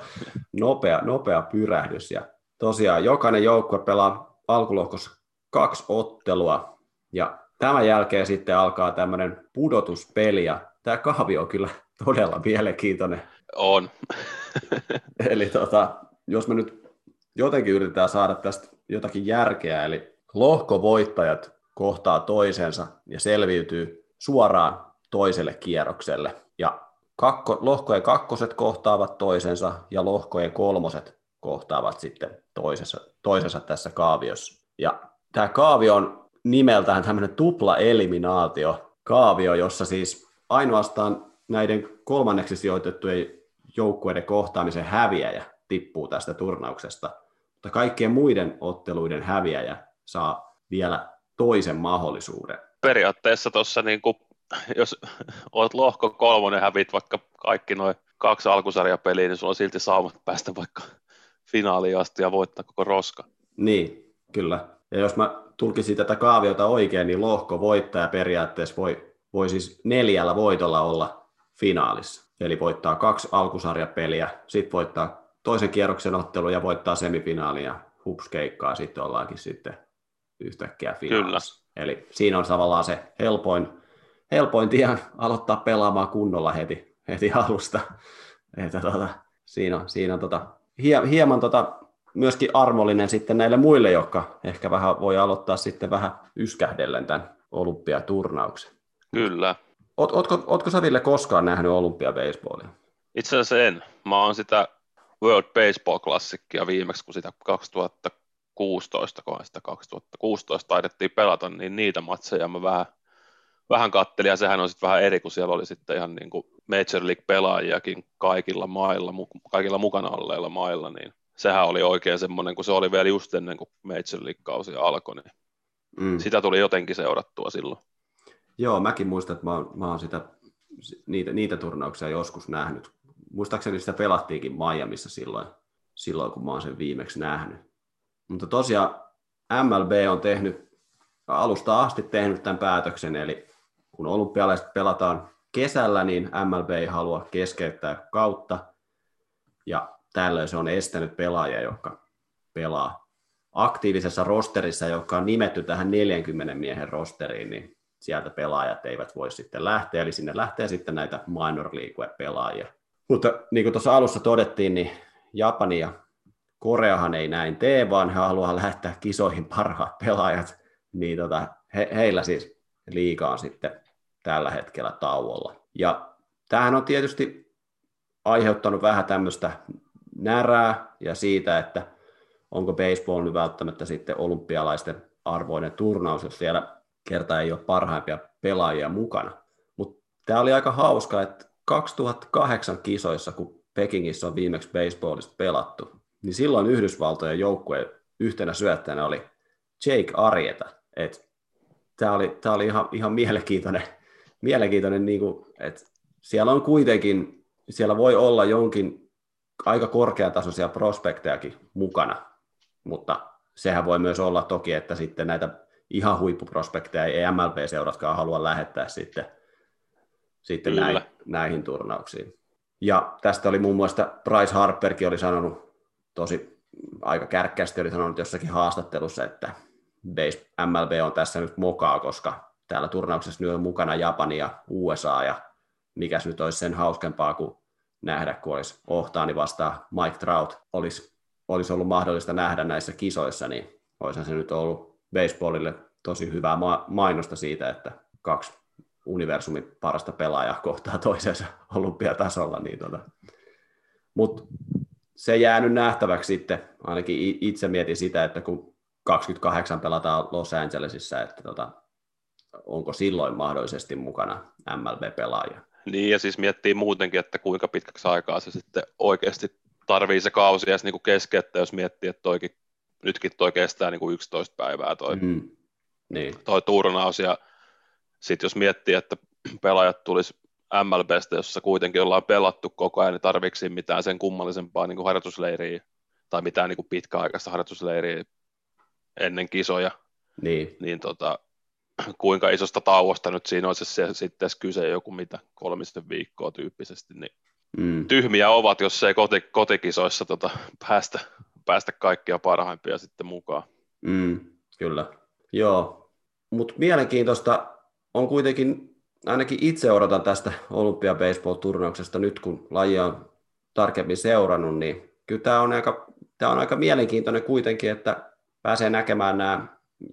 nopea, nopea pyrähdys. Ja tosiaan jokainen joukkue pelaa alkulohkossa kaksi ottelua, ja tämän jälkeen sitten alkaa tämmöinen pudotuspeli, ja tämä kahvi on kyllä todella mielenkiintoinen. On. Eli tota, jos me nyt jotenkin yritetään saada tästä jotakin järkeä, eli lohkovoittajat kohtaa toisensa ja selviytyy suoraan toiselle kierrokselle. Ja kakko, lohkojen kakkoset kohtaavat toisensa ja lohkojen kolmoset kohtaavat sitten toisessa, toisensa tässä kaaviossa. Ja tämä kaavio on nimeltään tämmöinen tupla eliminaatio kaavio, jossa siis ainoastaan näiden kolmanneksi sijoitettujen joukkueiden kohtaamisen häviäjä tippuu tästä turnauksesta, mutta kaikkien muiden otteluiden häviäjä saa vielä toisen mahdollisuuden. Periaatteessa tuossa, niin jos olet lohko kolmonen hävit vaikka kaikki noin kaksi alkusarjapeliä, niin sulla on silti saamat päästä vaikka finaaliin asti ja voittaa koko roska. Niin, kyllä. Ja jos mä tulkisin tätä kaaviota oikein, niin lohko voittaja periaatteessa voi, voi siis neljällä voitolla olla finaalissa. Eli voittaa kaksi alkusarjapeliä, sitten voittaa toisen kierroksen ottelu ja voittaa semifinaalin ja hups keikkaa, sitten ollaankin sitten yhtäkkiä finaalissa. Kyllä. Eli siinä on tavallaan se helpoin, helpoin tie aloittaa pelaamaan kunnolla heti, heti alusta. Että tota, siinä on, siinä on tota, hie, hieman tota myöskin armollinen sitten näille muille, jotka ehkä vähän voi aloittaa sitten vähän yskähdellen tämän olympiaturnauksen. Kyllä. Oot, ootko, ootko sä Ville koskaan nähnyt olympiabaseballia? Itse asiassa en. Mä oon sitä World Baseball Classicia viimeksi, kun sitä 2016, kun sitä 2016 taidettiin pelata, niin niitä matseja mä vähän, vähän kattelin, ja sehän on sitten vähän eri, kun siellä oli sitten ihan niin kuin Major League-pelaajiakin kaikilla mailla, kaikilla mukana olleilla mailla, niin sehän oli oikein semmoinen, kun se oli vielä just ennen kuin Major League-kausi alkoi, niin mm. sitä tuli jotenkin seurattua silloin. Joo, mäkin muistan, että mä oon, mä oon sitä, niitä, niitä turnauksia joskus nähnyt. Muistaakseni sitä pelattiinkin Miamiissa silloin, silloin, kun mä oon sen viimeksi nähnyt. Mutta tosiaan MLB on tehnyt, alusta asti tehnyt tämän päätöksen, eli kun olympialaiset pelataan kesällä, niin MLB ei halua keskeyttää kautta, ja tällöin se on estänyt pelaajia, jotka pelaa aktiivisessa rosterissa, joka on nimetty tähän 40 miehen rosteriin, niin sieltä pelaajat eivät voi sitten lähteä, eli sinne lähtee sitten näitä minor league-pelaajia. Mutta niin kuin tuossa alussa todettiin, niin Japani ja Koreahan ei näin tee, vaan he haluaa lähettää kisoihin parhaat pelaajat, niin tota, he, heillä siis liikaa sitten tällä hetkellä tauolla. Ja tämähän on tietysti aiheuttanut vähän tämmöistä närää ja siitä, että onko baseball nyt välttämättä sitten olympialaisten arvoinen turnaus, jos siellä kerta ei ole parhaimpia pelaajia mukana. Mutta tämä oli aika hauska, että 2008 kisoissa, kun Pekingissä on viimeksi baseballista pelattu, niin silloin Yhdysvaltojen joukkueen yhtenä syöttäjänä oli Jake Arieta. Tämä oli, tää oli ihan, ihan mielenkiintoinen, mielenkiintoinen niin kuin, että siellä on kuitenkin, siellä voi olla jonkin aika korkeatasoisia prospektejakin mukana, mutta sehän voi myös olla toki, että sitten näitä ihan huippuprospekteja ei MLB-seuratkaan halua lähettää sitten, sitten näin, näihin turnauksiin. Ja tästä oli muun muassa Bryce Harperkin oli sanonut tosi aika kärkkästi, oli sanonut jossakin haastattelussa, että MLB on tässä nyt mokaa, koska täällä turnauksessa nyt on mukana Japani ja USA, ja mikäs nyt olisi sen hauskempaa kuin nähdä, kun olisi Ohtaani vastaan Mike Trout, olisi, olisi ollut mahdollista nähdä näissä kisoissa, niin olisihan se nyt ollut baseballille tosi hyvää mainosta siitä, että kaksi universumin parasta pelaajaa kohtaa toisensa olympiatasolla. Niin tota. Mutta se jää nyt nähtäväksi sitten, ainakin itse mietin sitä, että kun 28 pelataan Los Angelesissa, että tota, onko silloin mahdollisesti mukana MLB-pelaajia. Niin, ja siis miettii muutenkin, että kuinka pitkäksi aikaa se sitten oikeasti tarvii se kausi edes niin keskeyttää, jos miettii, että toikin nytkin toi kestää niin kuin 11 päivää toi, mm. niin. toi turnaus, ja sitten jos miettii, että pelaajat tulisi MLBstä, jossa kuitenkin ollaan pelattu koko ajan, niin tarviksi mitään sen kummallisempaa niin kuin harjoitusleiriä tai mitään niin kuin pitkäaikaista harjoitusleiriä ennen kisoja, niin, niin tota, kuinka isosta tauosta nyt siinä olisi se, sitten kyse joku mitä kolmisten viikkoa tyyppisesti, niin mm. tyhmiä ovat, jos ei koti, kotikisoissa tota, päästä päästä kaikkia parhaimpia sitten mukaan. Mm, kyllä, joo. Mutta mielenkiintoista on kuitenkin, ainakin itse odotan tästä Olympia Baseball-turnauksesta nyt, kun lajia on tarkemmin seurannut, niin kyllä tämä on aika, tämä on aika mielenkiintoinen kuitenkin, että pääsee näkemään nämä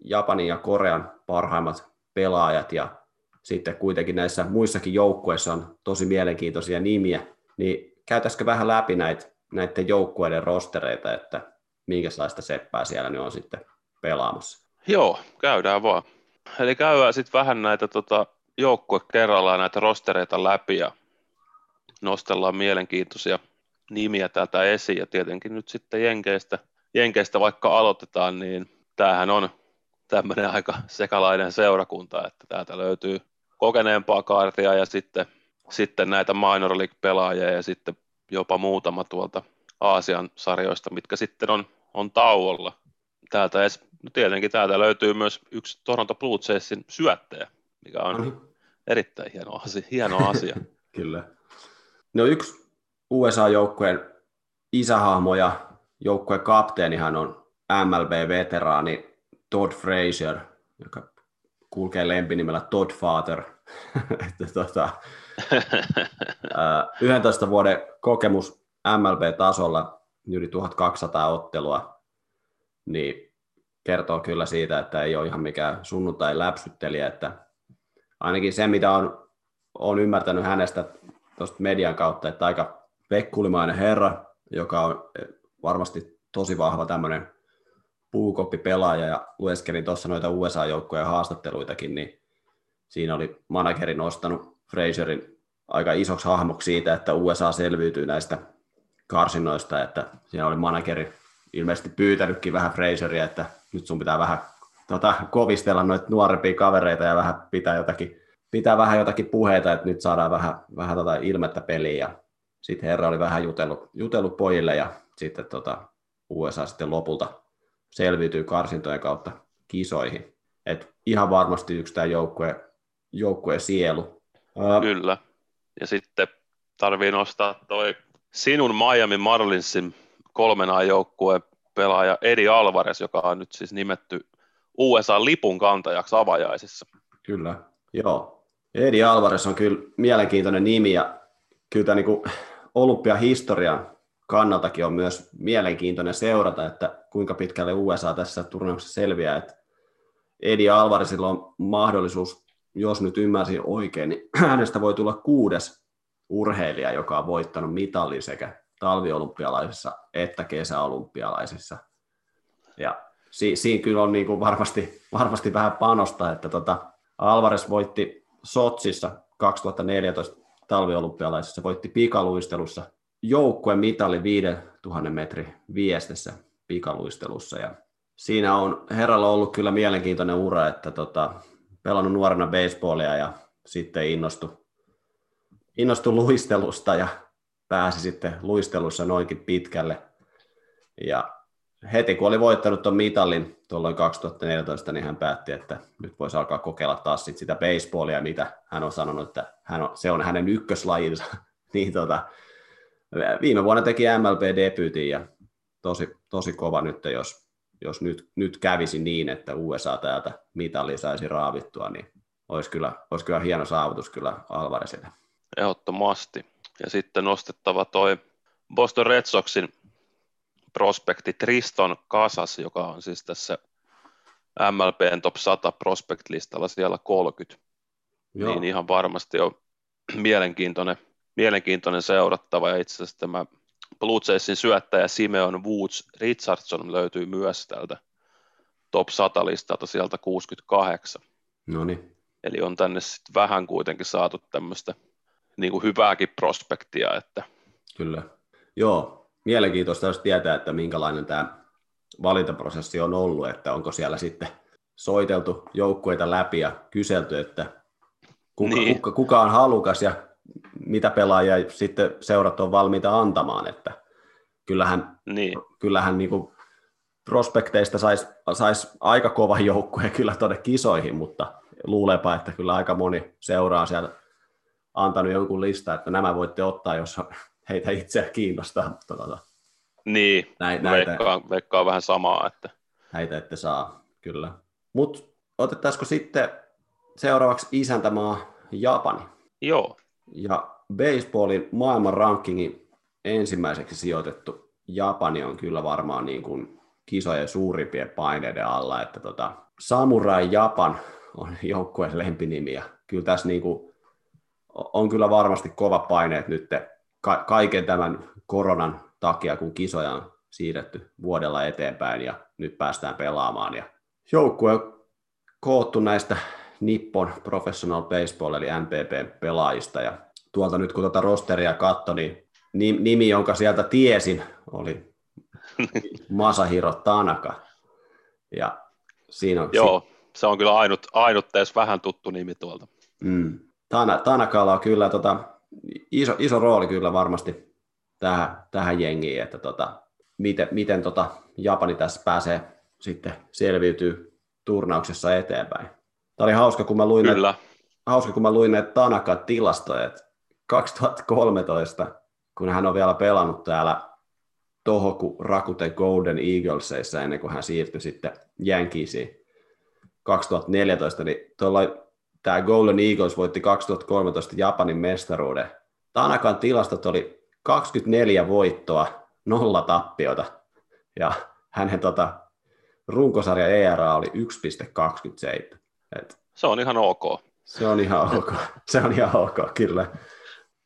Japanin ja Korean parhaimmat pelaajat ja sitten kuitenkin näissä muissakin joukkueissa on tosi mielenkiintoisia nimiä, niin käytäisikö vähän läpi näitä näiden joukkueiden rostereita, että minkälaista seppää siellä ne on sitten pelaamassa. Joo, käydään vaan. Eli käydään sitten vähän näitä tota, joukkue kerrallaan näitä rostereita läpi ja nostellaan mielenkiintoisia nimiä täältä esiin ja tietenkin nyt sitten Jenkeistä, Jenkeistä vaikka aloitetaan, niin tämähän on tämmöinen aika sekalainen seurakunta, että täältä löytyy kokeneempaa kaartia ja sitten, sitten näitä minor league-pelaajia ja sitten jopa muutama tuolta Aasian sarjoista, mitkä sitten on, on tauolla. Täältä edes, no tietenkin täältä löytyy myös yksi Toronto Blue Jaysin syöttäjä, mikä on Ohi. erittäin hieno asia. Hieno asia. Kyllä. No yksi USA-joukkueen isähahmo ja joukkueen kapteenihan on MLB-veteraani Todd Frazier, joka kulkee lempinimellä Todd Father. että tota, 11 vuoden kokemus MLB-tasolla, yli 1200 ottelua, niin kertoo kyllä siitä, että ei ole ihan mikään sunnuntai läpsyttelijä, että ainakin se, mitä on, on ymmärtänyt hänestä tuosta median kautta, että aika vekkulimainen herra, joka on varmasti tosi vahva tämmöinen puukoppipelaaja ja lueskelin tuossa noita USA-joukkojen haastatteluitakin, niin siinä oli manageri nostanut Fraserin aika isoksi hahmoksi siitä, että USA selviytyy näistä karsinoista, että siinä oli manageri ilmeisesti pyytänytkin vähän Fraseria, että nyt sun pitää vähän tota, kovistella noita nuorempia kavereita ja vähän pitää jotakin pitää vähän jotakin puheita, että nyt saadaan vähän, vähän tota ilmettä peliin. Ja sitten herra oli vähän jutellut, jutellut pojille ja sitten tota, USA sitten lopulta selviytyy karsintojen kautta kisoihin. Et ihan varmasti yksi tämä joukkue, joukkue sielu. Kyllä. Ja sitten tarvii nostaa toi sinun Miami Marlinsin kolmen joukkueen pelaaja Edi Alvarez, joka on nyt siis nimetty USA-lipun kantajaksi avajaisissa. Kyllä, joo. Edi Alvarez on kyllä mielenkiintoinen nimi ja kyllä tämä niin olympiahistorian kannaltakin on myös mielenkiintoinen seurata, että kuinka pitkälle USA tässä turnauksessa selviää. Että Edi Alvarezilla on mahdollisuus, jos nyt ymmärsin oikein, niin hänestä voi tulla kuudes urheilija, joka on voittanut mitallin sekä talviolympialaisissa että kesäolympialaisissa. Ja si- siinä kyllä on niin kuin varmasti, varmasti vähän panosta, että tota, Alvarez voitti Sotsissa 2014 talviolympialaisissa, voitti pikaluistelussa joukkueen mitali 5000 metri viestessä pikaluistelussa ja siinä on herralla ollut kyllä mielenkiintoinen ura, että tota, pelannut nuorena baseballia ja sitten innostui, innostui luistelusta ja pääsi sitten luistelussa noinkin pitkälle. Ja heti kun oli voittanut tuon mitallin tuolloin 2014, niin hän päätti, että nyt voisi alkaa kokeilla taas sit sitä baseballia, mitä hän on sanonut, että hän on, se on hänen ykköslajinsa. niin tota, viime vuonna teki MLB-debyytin ja tosi, tosi kova nyt, jos, jos nyt, nyt kävisi niin, että USA täältä mitalli saisi raavittua, niin olisi kyllä, olisi kyllä hieno saavutus kyllä Alvarezille. Ehdottomasti. Ja sitten nostettava toi Boston Red Soxin prospekti Triston Kasas, joka on siis tässä MLBn top 100 prospect-listalla siellä 30. Joo. Niin ihan varmasti on mielenkiintoinen, mielenkiintoinen seurattava ja itse asiassa tämä Blue Jaysin syöttäjä Simeon Woods Richardson löytyy myös täältä top 100 listalta sieltä 68. No niin. Eli on tänne sitten vähän kuitenkin saatu tämmöistä niin kuin hyvääkin prospektia. Että... Kyllä. Joo, mielenkiintoista jos tietää, että minkälainen tämä valintaprosessi on ollut, että onko siellä sitten soiteltu joukkueita läpi ja kyselty, että kuka, niin. kuka, kuka on halukas ja mitä pelaajia sitten seurat on valmiita antamaan, että kyllähän, niin. kyllähän niin kuin prospekteista saisi sais aika kova joukkue kyllä tuonne kisoihin, mutta luulepa, että kyllä aika moni seuraa siellä antanut jonkun lista, että nämä voitte ottaa, jos heitä itseä kiinnostaa. Mutta tota, niin, näitä, veikkaan, veikkaan vähän samaa. Että... Näitä ette saa, kyllä. Mutta otettaisiko sitten seuraavaksi isäntämaa Japani? Joo. Ja baseballin maailman rankingin ensimmäiseksi sijoitettu Japani on kyllä varmaan niin kuin kisojen suurimpien paineiden alla, että tota, Samurai Japan on joukkueen lempinimi ja kyllä tässä niin kuin on kyllä varmasti kova paineet nyt ka- kaiken tämän koronan takia, kun kisoja on siirretty vuodella eteenpäin ja nyt päästään pelaamaan. Ja joukkue on koottu näistä Nippon Professional Baseball eli NPP-pelaajista ja tuolta nyt kun tuota rosteria katsoi, niin nimi, jonka sieltä tiesin, oli Masahiro Tanaka. Ja siinä on, Joo, se on kyllä ainut, ainut vähän tuttu nimi tuolta. Mm. Tana, Tanakalla on kyllä tota, iso, iso rooli kyllä varmasti tähän, tähän jengiin, että tota, miten, miten tota Japani tässä pääsee sitten selviytyy turnauksessa eteenpäin. Tämä oli hauska, kun mä luin, kyllä. Ne, hauska, kun mä luin ne Tanakan tilastoja, että 2013, kun hän on vielä pelannut täällä Tohoku Rakuten Golden Eaglesissa ennen kuin hän siirtyi sitten Yankeesiin 2014, niin tämä Golden Eagles voitti 2013 Japanin mestaruuden. Tanakan tilastot oli 24 voittoa, nolla tappiota. Ja hänen tota, runkosarja ERA oli 1,27. Et Se on ihan ok. se on ihan ok. Se on ihan ok, kyllä.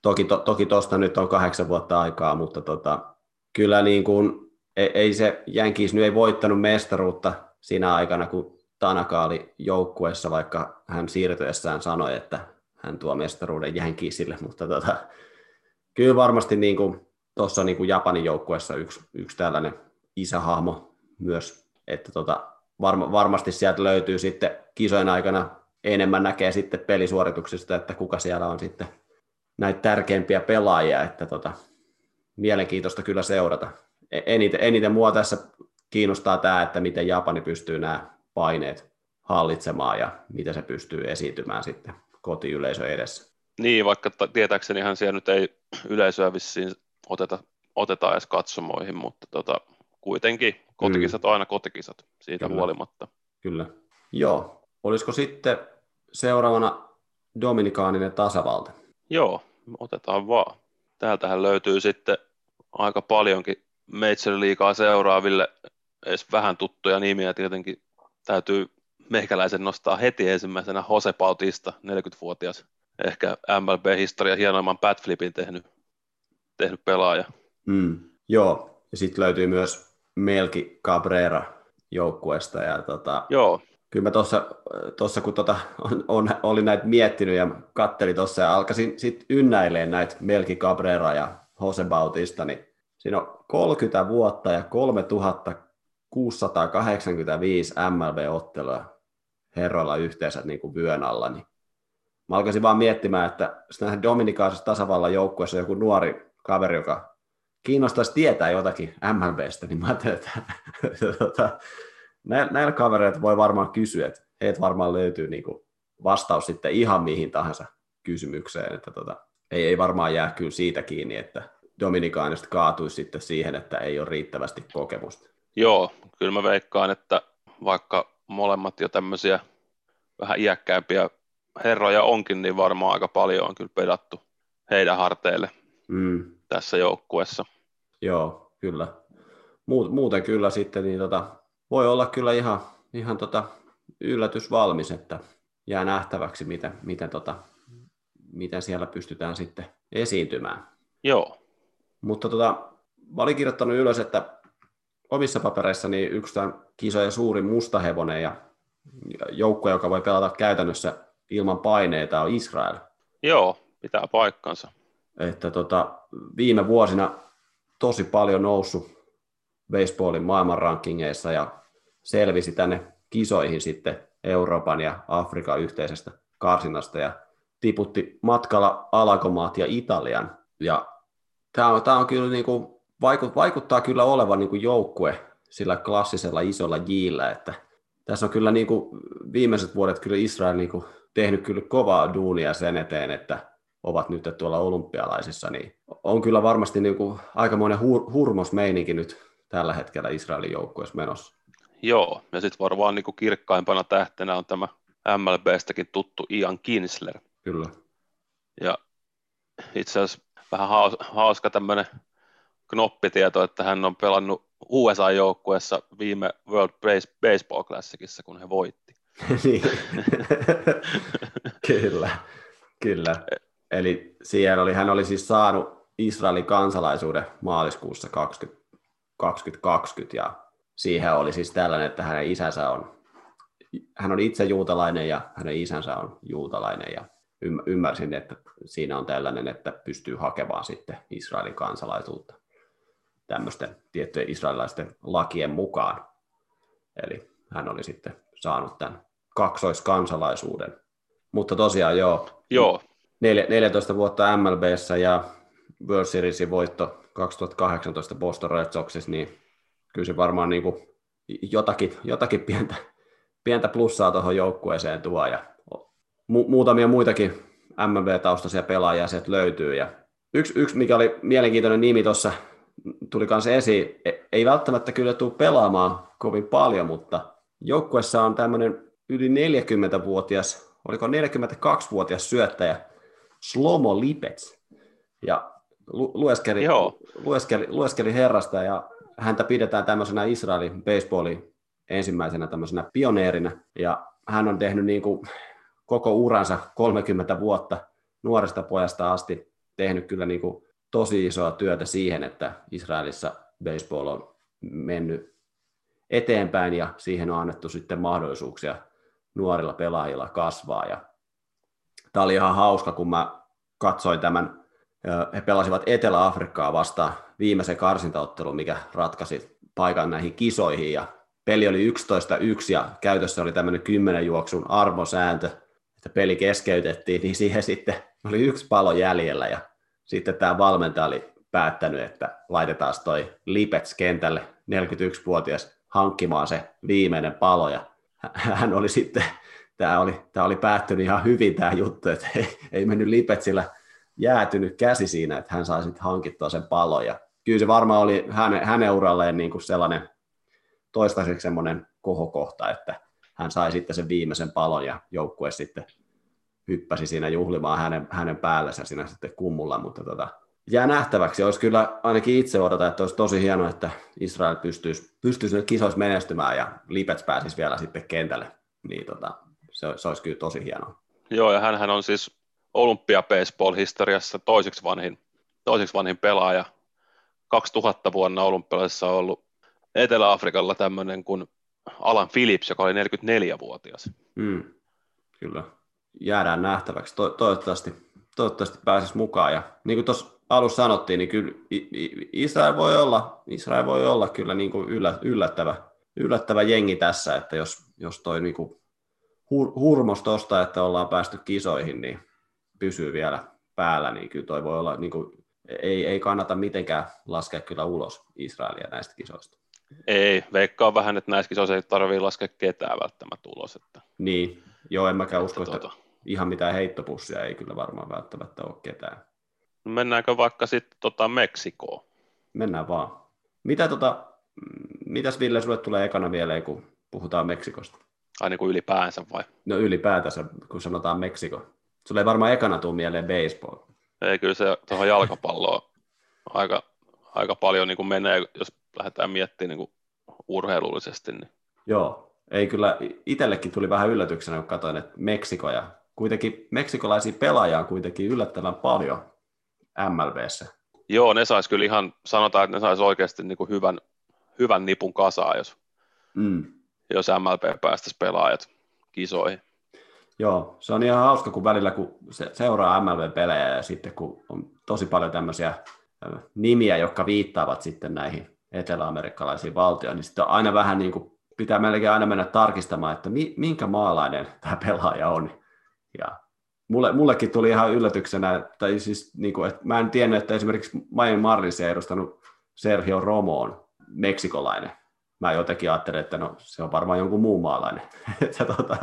Toki, to, toki nyt on kahdeksan vuotta aikaa, mutta tota, kyllä niin kuin, ei, ei se Jänkis nyt ei voittanut mestaruutta siinä aikana, kun Tanaka oli joukkueessa, vaikka hän siirtyessään sanoi, että hän tuo mestaruuden Jänkisille, mutta tota, kyllä varmasti niin kuin, tuossa niin kuin Japanin joukkueessa yksi, yksi tällainen isähahmo myös, että tota, varma, varmasti sieltä löytyy sitten kisojen aikana enemmän näkee sitten pelisuorituksista, että kuka siellä on sitten näitä tärkeimpiä pelaajia, että tota, mielenkiintoista kyllä seurata. E- Eniten, eniten mua tässä kiinnostaa tämä, että miten Japani pystyy nämä paineet hallitsemaan ja miten se pystyy esiintymään sitten kotiyleisön edessä. Niin, vaikka ta- tietääksenihan siellä nyt ei yleisöä vissiin oteta, oteta edes katsomoihin, mutta tota, kuitenkin kotikisat on aina kotikisat siitä Kyllä. huolimatta. Kyllä. Joo. Olisiko sitten seuraavana Dominikaaninen tasavalta? Joo, otetaan vaan. Täältähän löytyy sitten aika paljonkin Major Leaguea seuraaville edes vähän tuttuja nimiä. Tietenkin täytyy meikäläisen nostaa heti ensimmäisenä Jose Bautista, 40-vuotias. Ehkä MLB-historia hienoimman batflipin tehnyt, tehnyt pelaaja. Mm. Joo. Ja sitten löytyy myös Melki Cabrera joukkueesta. Ja tota, Joo, kyllä mä tuossa, kun tota, on, on, olin näitä miettinyt ja kattelin tuossa ja alkaisin sitten ynnäileen näitä Melki Cabrera ja Jose Bautista, niin siinä on 30 vuotta ja 3685 MLB-ottelua herroilla yhteensä niin kuin vyön alla, niin mä alkaisin vaan miettimään, että nähdään Dominikaisessa tasavallan joukkueessa joku nuori kaveri, joka kiinnostaisi tietää jotakin MLBstä, niin mä ajattelin, että tota, nä- näillä kavereilla voi varmaan kysyä, että heiltä varmaan löytyy niinku vastaus sitten ihan mihin tahansa kysymykseen, että tota, ei, ei varmaan jää kyllä siitä kiinni, että Dominikaanista kaatuisi sitten siihen, että ei ole riittävästi kokemusta. joo, kyllä mä veikkaan, että vaikka molemmat jo tämmöisiä vähän iäkkäämpiä herroja onkin, niin varmaan aika paljon on kyllä pedattu heidän harteille Mm, tässä joukkuessa. joo, kyllä. Muut, muuten kyllä sitten niin tota, voi olla kyllä ihan, ihan tota, yllätys valmis, että jää nähtäväksi, miten, miten, tota, miten siellä pystytään sitten esiintymään. Joo, Mutta tota, mä olin kirjoittanut ylös, että omissa papereissani yksi tämän kisojen suurin mustahevonen ja joukko, joka voi pelata käytännössä ilman paineita, on Israel. joo, pitää paikkansa. Että tota, viime vuosina tosi paljon noussut baseballin maailmanrankingeissa ja selvisi tänne kisoihin sitten Euroopan ja Afrikan yhteisestä karsinnasta ja tiputti matkalla Alakomaat ja Italian. Ja tämä on, tämä on kyllä niin kuin, vaikuttaa kyllä olevan niin kuin joukkue sillä klassisella isolla jillä, että tässä on kyllä niin kuin viimeiset vuodet kyllä Israel niin kuin tehnyt kyllä kovaa duunia sen eteen, että ovat nyt tuolla olympialaisissa, niin on kyllä varmasti niin kuin aikamoinen hur- hurmosmeininki nyt tällä hetkellä Israelin joukkueessa menossa. Joo, ja sitten varmaan niin kuin kirkkaimpana tähtenä on tämä MLBstäkin tuttu Ian Kinsler. Kyllä. Ja itse asiassa vähän haus, hauska tämmöinen knoppitieto, että hän on pelannut USA-joukkueessa viime World Base- Baseball Classicissa, kun he voitti. niin. kyllä, kyllä. Eli siellä oli, hän oli siis saanut Israelin kansalaisuuden maaliskuussa 20, 2020 ja siihen oli siis tällainen, että hänen isänsä on, hän on itse juutalainen ja hänen isänsä on juutalainen ja ymm- ymmärsin, että siinä on tällainen, että pystyy hakemaan sitten Israelin kansalaisuutta tämmöisten tiettyjen israelilaisten lakien mukaan. Eli hän oli sitten saanut tämän kaksoiskansalaisuuden. Mutta tosiaan joo, Joo, Nel- 14 vuotta MLBssä ja World Seriesin voitto 2018 Boston Red Soxissa, niin kyllä se varmaan niin kuin jotakin, jotakin pientä, pientä plussaa tuohon joukkueeseen tuo ja mu- muutamia muitakin MLB-taustaisia pelaajia sieltä löytyy ja yksi, yksi, mikä oli mielenkiintoinen nimi tuossa, tuli kanssa esiin, e- ei välttämättä kyllä tule pelaamaan kovin paljon, mutta joukkueessa on tämmöinen yli 40-vuotias, oliko 42-vuotias syöttäjä Slomo Lipets. Ja lu- lueskeli, Joo. lueskeli, lueskeli herrasta ja häntä pidetään tämmöisenä Israelin baseballin ensimmäisenä tämmöisenä pioneerina, ja hän on tehnyt niin kuin koko uransa 30 vuotta nuoresta pojasta asti tehnyt kyllä niin kuin tosi isoa työtä siihen, että Israelissa baseball on mennyt eteenpäin ja siihen on annettu sitten mahdollisuuksia nuorilla pelaajilla kasvaa. Ja tämä oli ihan hauska, kun mä katsoin tämän, he pelasivat Etelä-Afrikkaa vastaan viimeisen karsintaottelun, mikä ratkaisi paikan näihin kisoihin. Ja peli oli 11-1 ja käytössä oli tämmöinen kymmenen juoksun arvosääntö, että peli keskeytettiin, niin siihen sitten oli yksi palo jäljellä. Ja sitten tämä valmentaja oli päättänyt, että laitetaan toi Lipets kentälle 41-vuotias hankkimaan se viimeinen palo. Ja hän oli sitten, tämä oli, tämä oli päättynyt ihan hyvin tämä juttu, että ei, ei mennyt Lipetsillä jäätynyt käsi siinä, että hän sai sitten hankittua sen palon ja kyllä se varmaan oli hänen, hänen uralleen niin kuin sellainen toistaiseksi semmoinen kohokohta, että hän sai sitten sen viimeisen palon ja joukkue sitten hyppäsi siinä juhlimaan hänen, hänen päällensä siinä sitten kummulla, mutta tota, jää nähtäväksi. Olisi kyllä ainakin itse odota, että olisi tosi hienoa, että Israel pystyisi, pystyisi nyt kisoissa menestymään ja Lipets pääsisi vielä sitten kentälle. Niin tota, se, se olisi kyllä tosi hienoa. Joo, ja hän on siis olympia baseball-historiassa toiseksi vanhin, toiseksi vanhin pelaaja. 2000 vuonna olympialaisissa on ollut Etelä-Afrikalla tämmöinen kuin Alan Phillips, joka oli 44-vuotias. Mm, kyllä. Jäädään nähtäväksi. To- toivottavasti, toivottavasti pääsisi mukaan. Ja niin kuin tuossa alussa sanottiin, niin kyllä Israel voi olla, Israel voi olla kyllä niin kuin yllättävä, yllättävä jengi tässä, että jos, jos toi niin kuin hur, hurmos tosta, että ollaan päästy kisoihin, niin pysyy vielä päällä, niin kyllä toi voi olla, niin kuin, ei, ei kannata mitenkään laskea kyllä ulos Israelia näistä kisoista. Ei, veikkaa vähän, että näissä kisoissa ei tarvitse laskea ketään välttämättä ulos. Että... Niin, joo, en mäkään usko, että, tuota... ihan mitään heittopussia ei kyllä varmaan välttämättä ole ketään. No mennäänkö vaikka sitten tota Meksikoon? Mennään vaan. Mitä tota, mitäs Ville sulle tulee ekana mieleen, kun puhutaan Meksikosta? Ai niin kuin ylipäänsä vai? No ylipäätänsä, kun sanotaan Meksiko. Sulle ei varmaan ekana tule mieleen baseball. Ei, kyllä se tuohon jalkapalloon aika, aika paljon niin kuin menee, jos lähdetään miettimään niin kuin urheilullisesti. Niin. Joo, ei kyllä, itsellekin tuli vähän yllätyksenä, kun katsoin, että Meksiko ja kuitenkin meksikolaisia pelaajia on kuitenkin yllättävän paljon MLBssä. Joo, ne sais kyllä ihan, sanotaan, että ne sais oikeasti niin kuin hyvän, hyvän nipun kasaa, jos, mm. jos MLB päästäisi pelaajat kisoihin. Joo, se on ihan hauska, kun välillä kun se seuraa MLB-pelejä ja sitten kun on tosi paljon tämmöisiä nimiä, jotka viittaavat sitten näihin eteläamerikkalaisiin valtioihin, niin sitten on aina vähän niin kuin, pitää melkein aina mennä tarkistamaan, että mi, minkä maalainen tämä pelaaja on. Ja mulle, mullekin tuli ihan yllätyksenä, tai siis niin kuin, että mä en tiennyt, että esimerkiksi Miami Marlinsia edustanut Sergio Romo on meksikolainen. Mä jotenkin ajattelin, että no, se on varmaan jonkun muun maalainen. että, tota,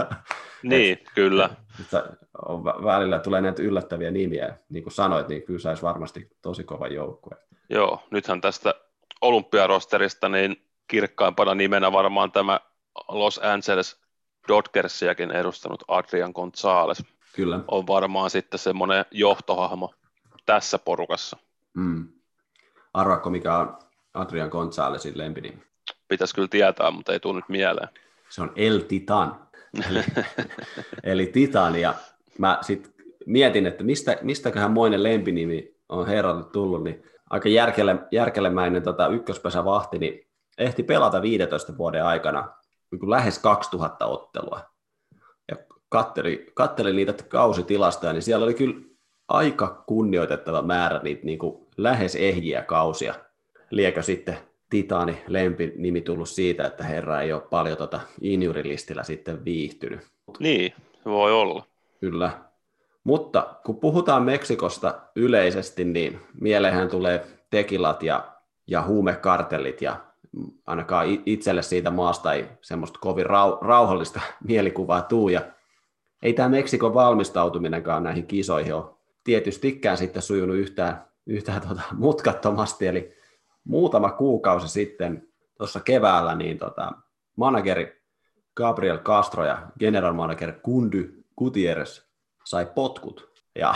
niin, et, kyllä. Että on, välillä tulee näitä yllättäviä nimiä. Niin kuin sanoit, niin kyllä saisi varmasti tosi kova joukkue. Joo, nythän tästä olympiarosterista niin kirkkaimpana nimenä varmaan tämä Los Angeles Dodgersiakin edustanut Adrian Gonzalez. Kyllä. On varmaan sitten semmoinen johtohahmo tässä porukassa. Mm. Arvaatko, mikä on Adrian Gonzalezin lempinimi? Pitäisi kyllä tietää, mutta ei tule nyt mieleen. Se on El Titan. eli, eli Titan, ja mä sitten mietin, että mistä, mistäköhän moinen lempinimi on herralle tullut, niin aika järkele, järkelemäinen tota, ykköspesävahti, niin ehti pelata 15 vuoden aikana niin lähes 2000 ottelua. Ja katteli, katteli niitä kausitilastoja, niin siellä oli kyllä aika kunnioitettava määrä niitä niin kuin lähes ehjiä kausia. Liekö sitten Titaani nimi tullut siitä, että herra ei ole paljon tota injurilistillä sitten viihtynyt. Niin, voi olla. Kyllä. Mutta kun puhutaan Meksikosta yleisesti, niin mieleenhän tulee tekilat ja, ja huumekartellit ja ainakaan itselle siitä maasta ei semmoista kovin rau, rauhallista mielikuvaa tuu. Ja ei tämä Meksikon valmistautuminenkaan näihin kisoihin ole tietystikään sitten sujunut yhtään, yhtään tota mutkattomasti, eli muutama kuukausi sitten tuossa keväällä niin tota, manageri Gabriel Castro ja general manager Kundy Gutierrez sai potkut. Ja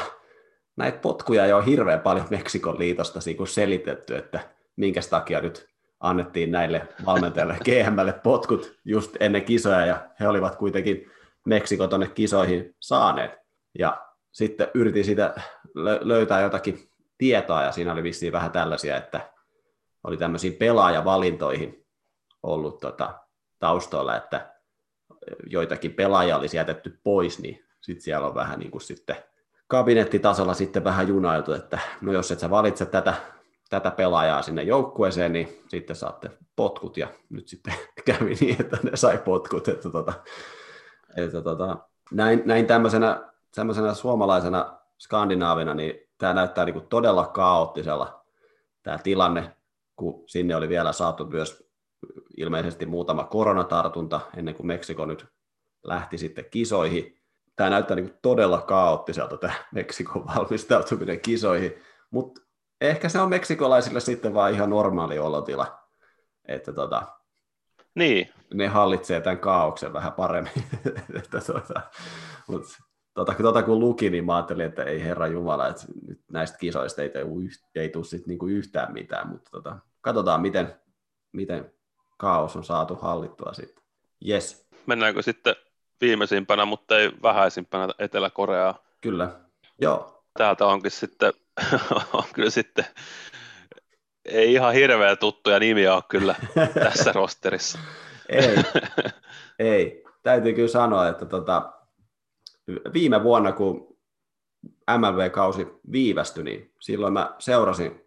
näitä potkuja ei ole hirveän paljon Meksikon liitosta selitetty, että minkä takia nyt annettiin näille valmentajille GMlle potkut just ennen kisoja, ja he olivat kuitenkin Meksiko tuonne kisoihin saaneet. Ja sitten yritin sitä löytää jotakin tietoa, ja siinä oli vissiin vähän tällaisia, että oli tämmöisiin pelaajavalintoihin ollut tota, taustoilla, että joitakin pelaajia olisi jätetty pois, niin sitten siellä on vähän niin kuin sitten kabinettitasolla sitten vähän junailtu, että no jos et sä valitse tätä, tätä pelaajaa sinne joukkueeseen, niin sitten saatte potkut, ja nyt sitten kävi niin, että ne sai potkut, että, tota, että tota, näin, näin tämmöisenä, tämmöisenä suomalaisena skandinaavina, niin tämä näyttää niin kuin todella kaoottisella tämä tilanne, kun sinne oli vielä saatu myös ilmeisesti muutama koronatartunta ennen kuin Meksiko nyt lähti sitten kisoihin. Tämä näyttää niin todella kaoottiselta tämä Meksikon valmistautuminen kisoihin, mutta ehkä se on meksikolaisille sitten vaan ihan normaali olotila, että tota, niin. ne hallitsee tämän kaauksen vähän paremmin. että tota, mutta tota, tota, kun luki, niin mä ajattelin, että ei herra Jumala, että nyt näistä kisoista ei, ei tule sit niinku yhtään mitään, mutta tota, katsotaan, miten, miten kaos on saatu hallittua sitten. Yes. Mennäänkö sitten viimeisimpänä, mutta ei vähäisimpänä Etelä-Koreaa? Kyllä, joo. Täältä onkin sitten, on kyllä sitten, ei ihan hirveä tuttuja nimiä ole kyllä tässä rosterissa. ei, ei. Täytyy kyllä sanoa, että tota, viime vuonna, kun MLB-kausi viivästyi, niin silloin mä seurasin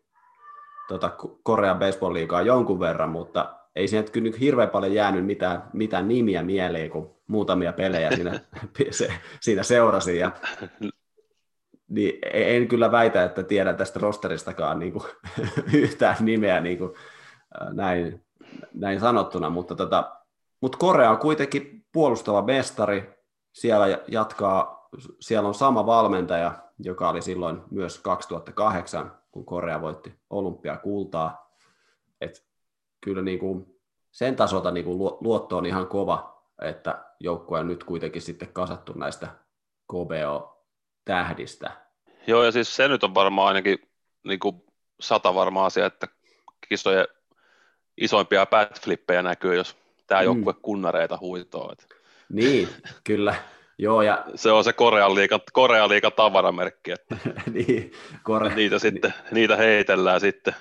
tota Korean baseball-liigaa jonkun verran, mutta ei siinä kyllä hirveän paljon jäänyt mitään, mitään nimiä mieleen, kun muutamia pelejä siinä, se, siinä seurasin. Ja, niin en kyllä väitä, että tiedän tästä rosteristakaan niin kuin, yhtään nimeä niin kuin, näin, näin sanottuna, mutta, tota, mutta Korea on kuitenkin puolustava mestari, siellä jatkaa, siellä on sama valmentaja, joka oli silloin myös 2008, kun Korea voitti olympiakultaa. Et kyllä niin kuin sen tasolta niin kuin luotto on ihan kova, että joukkue on nyt kuitenkin sitten kasattu näistä KBO-tähdistä. Joo, ja siis se nyt on varmaan ainakin niin kuin sata varma asia, että kisojen isoimpia backflippejä näkyy, jos tämä mm. joukkue kunnareita huitoo. Niin, kyllä. Joo, ja... Se on se Korean liikan, Korean liikan tavaramerkki, että niin, Kore... niitä, sitten, niitä heitellään sitten.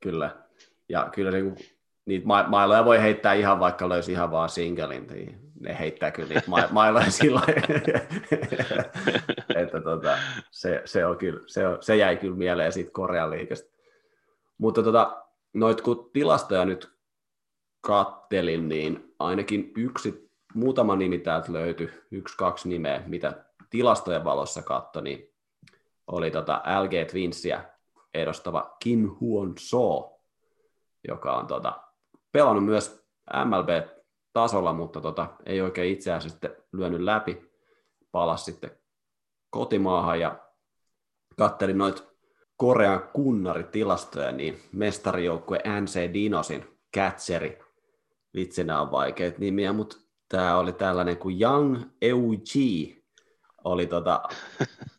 Kyllä, ja kyllä niin kuin, niitä ma- mailoja voi heittää ihan vaikka löysi ihan vaan singelin, niin ne heittää kyllä niitä ma- mailoja sillä että tota, se, se, on kyllä, se, on, se jäi kyllä mieleen siitä Korean liikasta. Mutta tota, noit kun tilastoja nyt kattelin, niin ainakin yksi, muutama nimi täältä löytyi, yksi, kaksi nimeä, mitä tilastojen valossa katto, niin oli tota LG Twinsia edustava Kim Huon So, joka on tota, pelannut myös MLB-tasolla, mutta tota, ei oikein itseään sitten lyönyt läpi, palasi sitten kotimaahan ja kattelin noita Korean kunnaritilastoja, niin mestarijoukkue NC Dinosin catcheri, vitsi nämä on vaikeat nimiä, mutta tämä oli tällainen kuin Young Eug, oli tota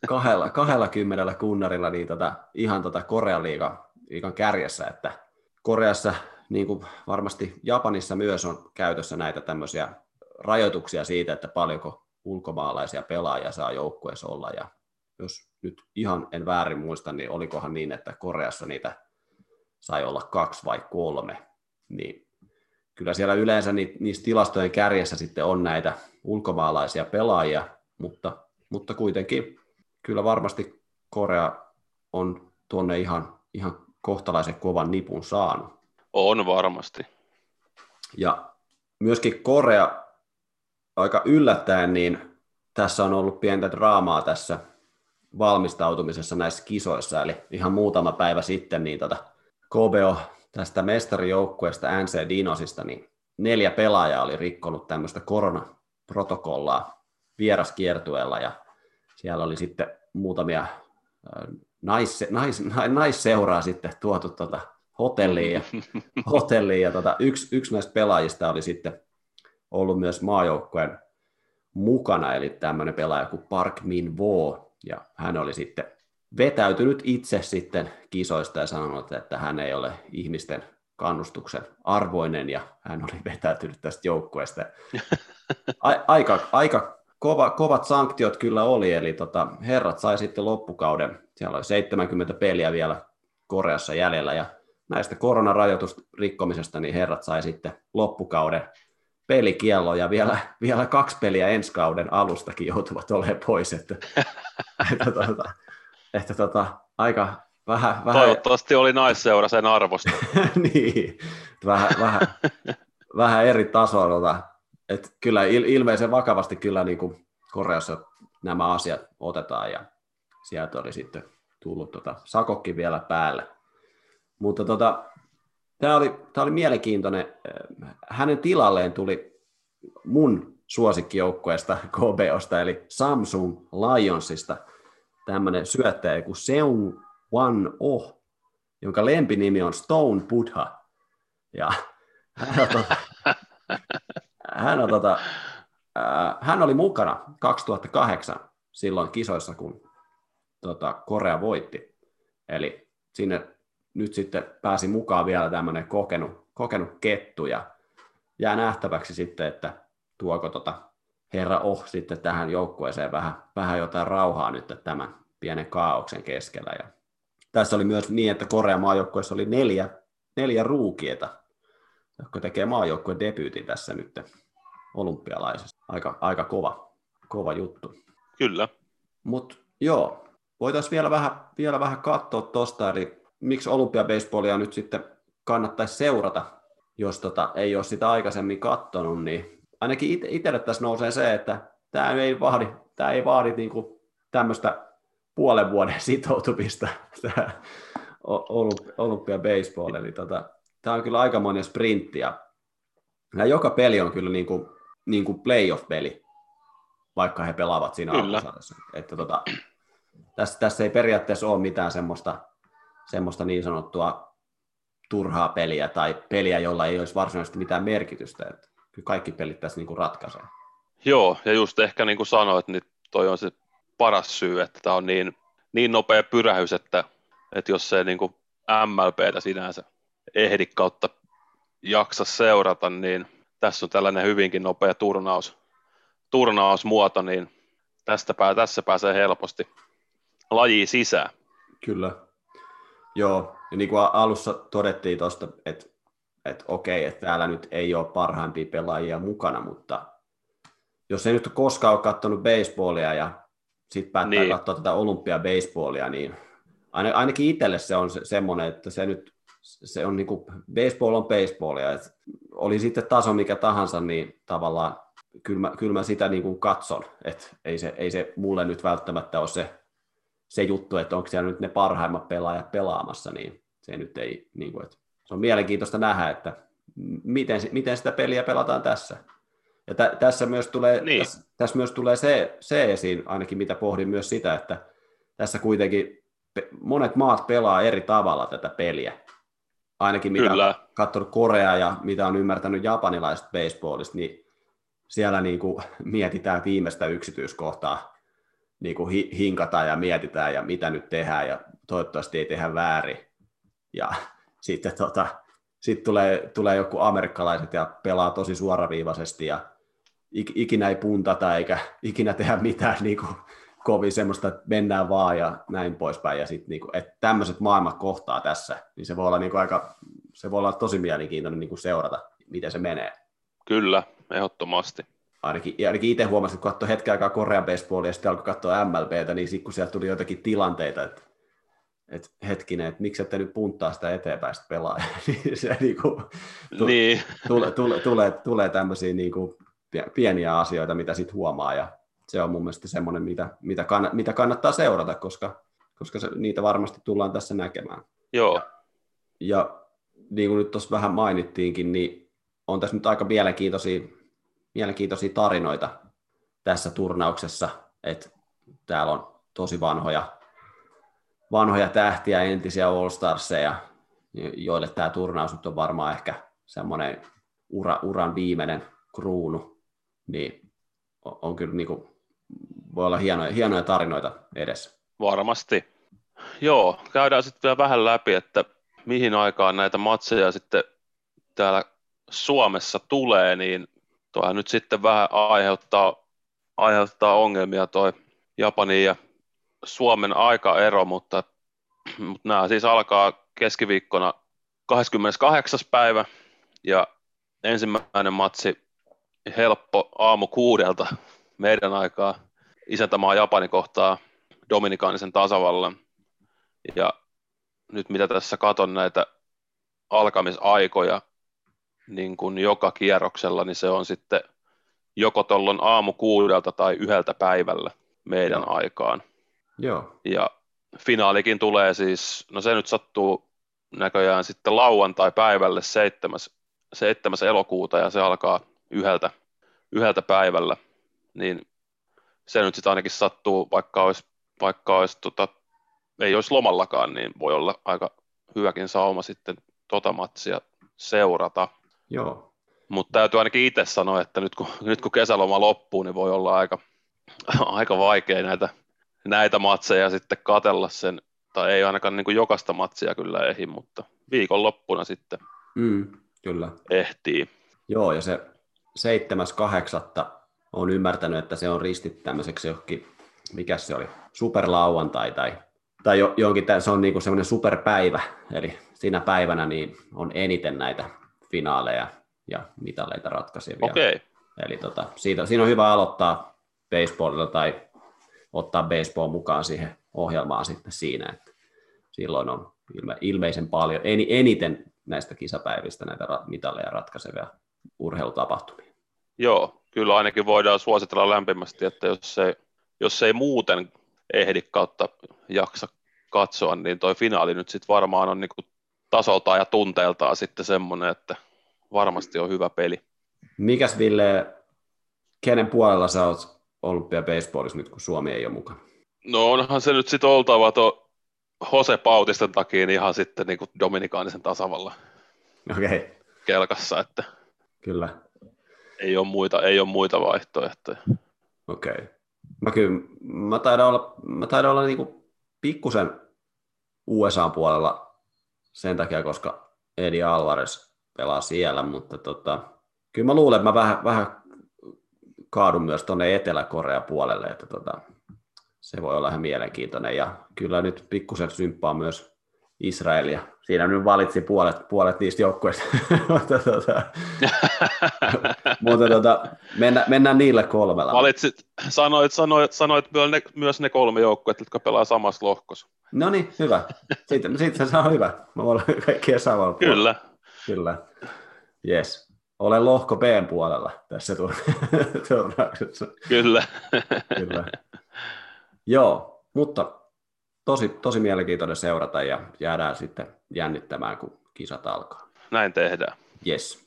kahdella, kahdella kymmenellä kunnarilla niin tota, ihan tota Korean liigan, liigan kärjessä, että Koreassa niin kuin varmasti Japanissa myös on käytössä näitä tämmöisiä rajoituksia siitä, että paljonko ulkomaalaisia pelaajia saa joukkueessa olla. Ja jos nyt ihan en väärin muista, niin olikohan niin, että Koreassa niitä sai olla kaksi vai kolme. Niin kyllä siellä yleensä niissä tilastojen kärjessä sitten on näitä ulkomaalaisia pelaajia, mutta, mutta kuitenkin kyllä varmasti Korea on tuonne ihan, ihan kohtalaisen kovan nipun saanut. On varmasti. Ja myöskin Korea aika yllättäen, niin tässä on ollut pientä draamaa tässä valmistautumisessa näissä kisoissa, eli ihan muutama päivä sitten niin tota, KBO tästä mestarijoukkueesta NC Dinosista, niin neljä pelaajaa oli rikkonut tämmöistä koronaprotokollaa vieraskiertueella, ja siellä oli sitten muutamia nais, nais, naisseuraa sitten tuotu tota hotelliin ja, hotelliin ja tota, yksi, yksi näistä pelaajista oli sitten ollut myös maajoukkueen mukana, eli tämmöinen pelaaja kuin Park Min Vo, ja hän oli sitten vetäytynyt itse sitten kisoista ja sanonut, että hän ei ole ihmisten kannustuksen arvoinen ja hän oli vetäytynyt tästä joukkueesta. Aika, aika kova, kovat sanktiot kyllä oli, eli tota, herrat sai sitten loppukauden, siellä oli 70 peliä vielä Koreassa jäljellä ja näistä koronarajoitusrikkomisesta niin herrat sai sitten loppukauden pelikiello ja vielä, vielä kaksi peliä ensi kauden alustakin joutuvat olemaan pois, että, että, tota, että tota, aika vähän, vähän... Toivottavasti oli naisseura sen arvosta. niin, vähän, vähän, vähän eri tasoilla. Että kyllä ilmeisen vakavasti kyllä niin kuin Koreassa nämä asiat otetaan ja sieltä oli sitten tullut tota sakokki vielä päälle. Mutta tota, tämä oli, oli mielenkiintoinen. Hänen tilalleen tuli mun suosikkijoukkueesta KBOsta, eli Samsung Lionsista, tämmöinen syöttäjä kuin Seung Wan Oh, jonka lempinimi on Stone Buddha. Ja hän on, tota, hän, on tota, hän oli mukana 2008 silloin kisoissa, kun tota, Korea voitti. Eli sinne nyt sitten pääsi mukaan vielä tämmöinen kokenut, kokenut kettu ja jää nähtäväksi sitten, että tuoko tota herra Oh sitten tähän joukkueeseen vähän, vähän jotain rauhaa nyt tämän pienen kaauksen keskellä. Ja tässä oli myös niin, että Korean maajoukkueessa oli neljä, neljä ruukieta, jotka tekee maajoukkueen debyytin tässä nyt olympialaisessa. Aika, aika kova, kova juttu. Kyllä. Mutta joo, voitaisiin vielä vähän, vielä vähän katsoa tuosta, eli miksi olympiabaseballia nyt sitten kannattaisi seurata, jos tota, ei ole sitä aikaisemmin katsonut, niin ainakin itselle tässä nousee se, että tämä ei vaadi, tämä ei vaadi niinku tämmöistä puolen vuoden sitoutumista, tämä olympia baseball, eli tota, tämä on kyllä aika monen sprintti, ja, ja joka peli on kyllä niin kuin, niin kuin playoff-peli, vaikka he pelaavat siinä alkusarjassa. Että tota, tässä, tässä ei periaatteessa ole mitään semmoista semmoista niin sanottua turhaa peliä tai peliä, jolla ei olisi varsinaisesti mitään merkitystä. Että kyllä kaikki pelit tässä niin kuin ratkaisee. Joo, ja just ehkä niin kuin sanoit, niin toi on se paras syy, että tämä on niin, niin nopea pyrähys, että, että jos se niin kuin MLPtä sinänsä ehdi kautta jaksa seurata, niin tässä on tällainen hyvinkin nopea turnaus, turnausmuoto, niin tästä pää, tässä pääsee helposti laji sisään. Kyllä. Joo, ja niin kuin alussa todettiin tuosta, että, että okei, että täällä nyt ei ole parhaimpia pelaajia mukana, mutta jos ei nyt koskaan ole katsonut baseballia ja sitten päättää niin. katsoa tätä olympiabaseballia, niin ainakin itselle se on se, semmoinen, että se nyt se on niin kuin, baseball on baseballia, että oli sitten taso mikä tahansa, niin tavallaan kyllä mä, kyllä mä sitä niin kuin katson, että ei se, ei se mulle nyt välttämättä ole se se juttu, että onko siellä nyt ne parhaimmat pelaajat pelaamassa, niin se nyt ei, niin kuin, että se on mielenkiintoista nähdä, että miten, miten sitä peliä pelataan tässä. Ja tä, tässä, myös tulee, niin. tässä, tässä myös tulee se, se esiin, ainakin mitä pohdin myös sitä, että tässä kuitenkin monet maat pelaa eri tavalla tätä peliä. Ainakin mitä Kyllä. on katsonut Korea ja mitä on ymmärtänyt japanilaisesta baseballista, niin siellä niin kuin mietitään viimeistä yksityiskohtaa niin kuin hinkataan ja mietitään ja mitä nyt tehdään ja toivottavasti ei tehdä väärin. Ja sitten tota, sit tulee, tulee joku amerikkalaiset ja pelaa tosi suoraviivaisesti ja ikinä ei puntata eikä ikinä tehdä mitään niin kuin, kovin semmoista, että mennään vaan ja näin poispäin. Ja sitten niin että tämmöiset maailmat kohtaa tässä, niin se voi olla, niin kuin aika, se voi olla tosi mielenkiintoinen niin kuin seurata, miten se menee. Kyllä, ehdottomasti ainakin, ainakin itse huomasin, kun katsoi hetken aikaa Korean baseballia ja sitten alkoi katsoa MLBtä, niin sitten kun sieltä tuli joitakin tilanteita, että, että hetkinen, että miksi ette nyt punttaa sitä eteenpäin sitä pelaajaa, niin se niin kuin, tu, niin. Tule, tule, tulee, tulee tämmöisiä niin kuin pieniä asioita, mitä sitten huomaa ja se on mun mielestä semmoinen, mitä, mitä, kann, mitä kannattaa seurata, koska, koska se, niitä varmasti tullaan tässä näkemään. Joo. Ja, ja niin kuin nyt tuossa vähän mainittiinkin, niin on tässä nyt aika mielenkiintoisia mielenkiintoisia tarinoita tässä turnauksessa, että täällä on tosi vanhoja, vanhoja tähtiä, entisiä All-Starseja, joille tämä turnaus nyt on varmaan ehkä semmoinen ura, uran viimeinen kruunu, niin on, kyllä niin kuin, voi olla hienoja, hienoja tarinoita edessä. Varmasti. Joo, käydään sitten vielä vähän läpi, että mihin aikaan näitä matseja sitten täällä Suomessa tulee, niin tuohan nyt sitten vähän aiheuttaa, aiheuttaa ongelmia toi Japanin ja Suomen aikaero, mutta, mutta nämä siis alkaa keskiviikkona 28. päivä ja ensimmäinen matsi helppo aamu kuudelta meidän aikaa isäntämaa Japani kohtaa Dominikaanisen tasavallan. Ja nyt mitä tässä katon näitä alkamisaikoja niin kuin joka kierroksella, niin se on sitten joko tuolloin aamu kuudelta tai yhdeltä päivällä meidän aikaan. Joo. Ja finaalikin tulee siis, no se nyt sattuu näköjään sitten lauantai-päivälle 7. 7. elokuuta ja se alkaa yhdeltä, yhdeltä päivällä, niin se nyt sitten ainakin sattuu, vaikka olisi, vaikka olisi tota, ei olisi lomallakaan, niin voi olla aika hyväkin sauma sitten tota matsia seurata. Joo. Mutta täytyy ainakin itse sanoa, että nyt kun, nyt kun kesäloma loppuu, niin voi olla aika, aika vaikea näitä, näitä matseja sitten katella sen, tai ei ainakaan niin kuin jokaista matsia kyllä ehdi, mutta viikonloppuna sitten mm, kyllä. ehtii. Joo, ja se 7.8. on ymmärtänyt, että se on ristit tämmöiseksi johonkin, mikä se oli, superlauantai tai, tai jo, johonkin, se on niinku semmoinen superpäivä, eli siinä päivänä niin on eniten näitä finaaleja ja mitaleita ratkaisevia. Okay. Eli tota, siitä, siinä on hyvä aloittaa baseballilla tai ottaa baseball mukaan siihen ohjelmaan sitten siinä, että silloin on ilme, ilmeisen paljon, eniten näistä kisapäivistä näitä mitaleja ratkaisevia urheilutapahtumia. Joo, kyllä ainakin voidaan suositella lämpimästi, että jos ei, jos ei muuten ehdi kautta jaksa katsoa, niin toi finaali nyt sitten varmaan on niinku tasoltaan ja tunteeltaan sitten semmoinen, että varmasti on hyvä peli. Mikäs Ville, kenen puolella sä oot olympia baseballissa nyt, kun Suomi ei ole mukana? No onhan se nyt sitten oltava tuo Jose Pautisten takia niin ihan sitten niin kuin Dominikaanisen tasavalla Okei. Okay. kelkassa, että Kyllä. Ei ole muita, ei ole muita vaihtoehtoja. Okei. Okay. Mä kyllä, mä taidan olla, mä taidan olla niinku pikkusen USA puolella sen takia, koska Edi Alvarez pelaa siellä, mutta tota, kyllä mä luulen, että mä vähän, vähän kaadun myös tuonne Etelä-Korea puolelle, että tota, se voi olla ihan mielenkiintoinen ja kyllä nyt pikkusen symppaa myös Israelia. Siinä nyt valitsi puolet, puolet niistä joukkueista, mutta, tota, mutta tota, mennä, mennään niille kolmella. Valitsit, sanoit, sanoit, sanoit myös, ne, myös ne kolme joukkuetta, jotka pelaa samassa lohkossa. No niin, hyvä. Sitten, sitten se on hyvä. Mä voin olla kaikkia samalla Kyllä. Kyllä. Yes. Olen lohko B puolella tässä turnauksessa. Kyllä. Kyllä. Joo, mutta tosi, tosi mielenkiintoinen seurata ja jäädään sitten jännittämään, kun kisat alkaa. Näin tehdään. Yes.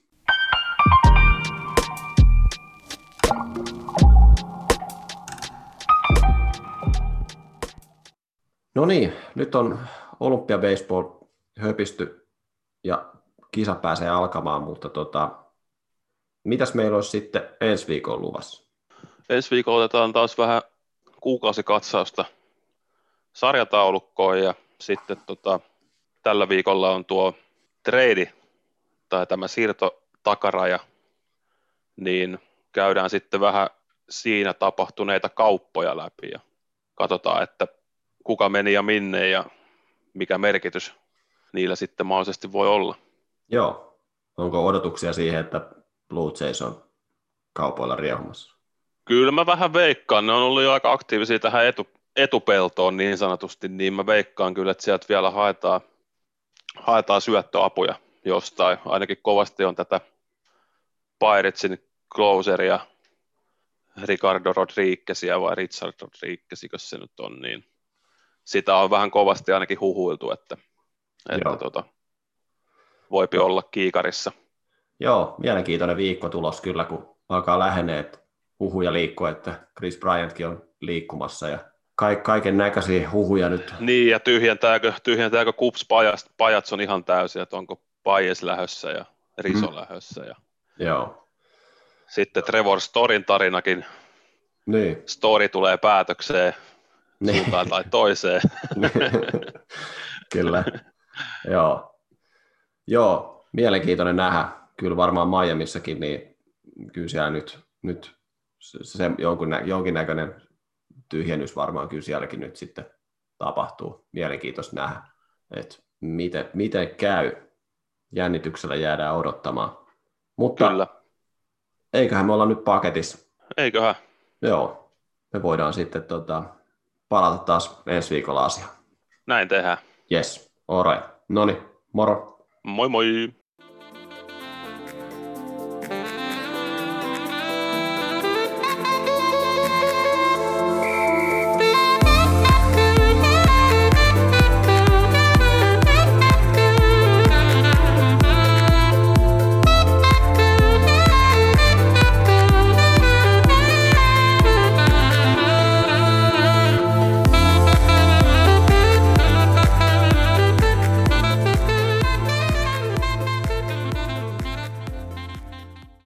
No niin, nyt on Olympia Baseball höpisty ja kisa pääsee alkamaan, mutta tota, mitäs meillä olisi sitten ensi viikon luvassa? Ensi viikolla otetaan taas vähän kuukausikatsausta sarjataulukkoon ja sitten tota, tällä viikolla on tuo trade tai tämä siirto takaraja, niin käydään sitten vähän siinä tapahtuneita kauppoja läpi ja katsotaan, että kuka meni ja minne ja mikä merkitys niillä sitten mahdollisesti voi olla. Joo. Onko odotuksia siihen, että Blue Jays on kaupoilla riehumassa? Kyllä mä vähän veikkaan. Ne on ollut jo aika aktiivisia tähän etu, etupeltoon niin sanotusti, niin mä veikkaan kyllä, että sieltä vielä haetaan, haetaan syöttöapuja jostain. Ainakin kovasti on tätä Piratesin closeria, Ricardo Rodriguezia vai Richard Rodriguezikö se nyt on, niin sitä on vähän kovasti ainakin huhuiltu, että, että tota, voipi olla kiikarissa. Joo, mielenkiintoinen viikko tulos kyllä, kun alkaa lähenee huhuja liikkua, että Chris Bryantkin on liikkumassa ja kaiken näköisiä huhuja nyt. Niin, ja tyhjentääkö, tyhjentääkö Kups pajat, pajat on ihan täysin, että onko Pajes lähössä ja Riso mm. lähössä. Ja... Joo. Sitten Trevor Storin tarinakin. Niin. Story tulee päätökseen niin. suuntaan tai toiseen. Kyllä, joo. Joo, mielenkiintoinen nähdä. Kyllä varmaan Miamissakin, niin kyllä siellä nyt, nyt se, se jonkun, jonkinnäköinen tyhjennys varmaan kyllä sielläkin nyt sitten tapahtuu. Mielenkiintoista nähdä, että miten, miten käy. Jännityksellä jäädään odottamaan. Mutta kyllä. eiköhän me olla nyt paketissa. Eiköhän. Joo, me voidaan sitten tota, palata taas ensi viikolla asiaan. Näin tehdään. Yes, alright. No niin, moro. Moi moi.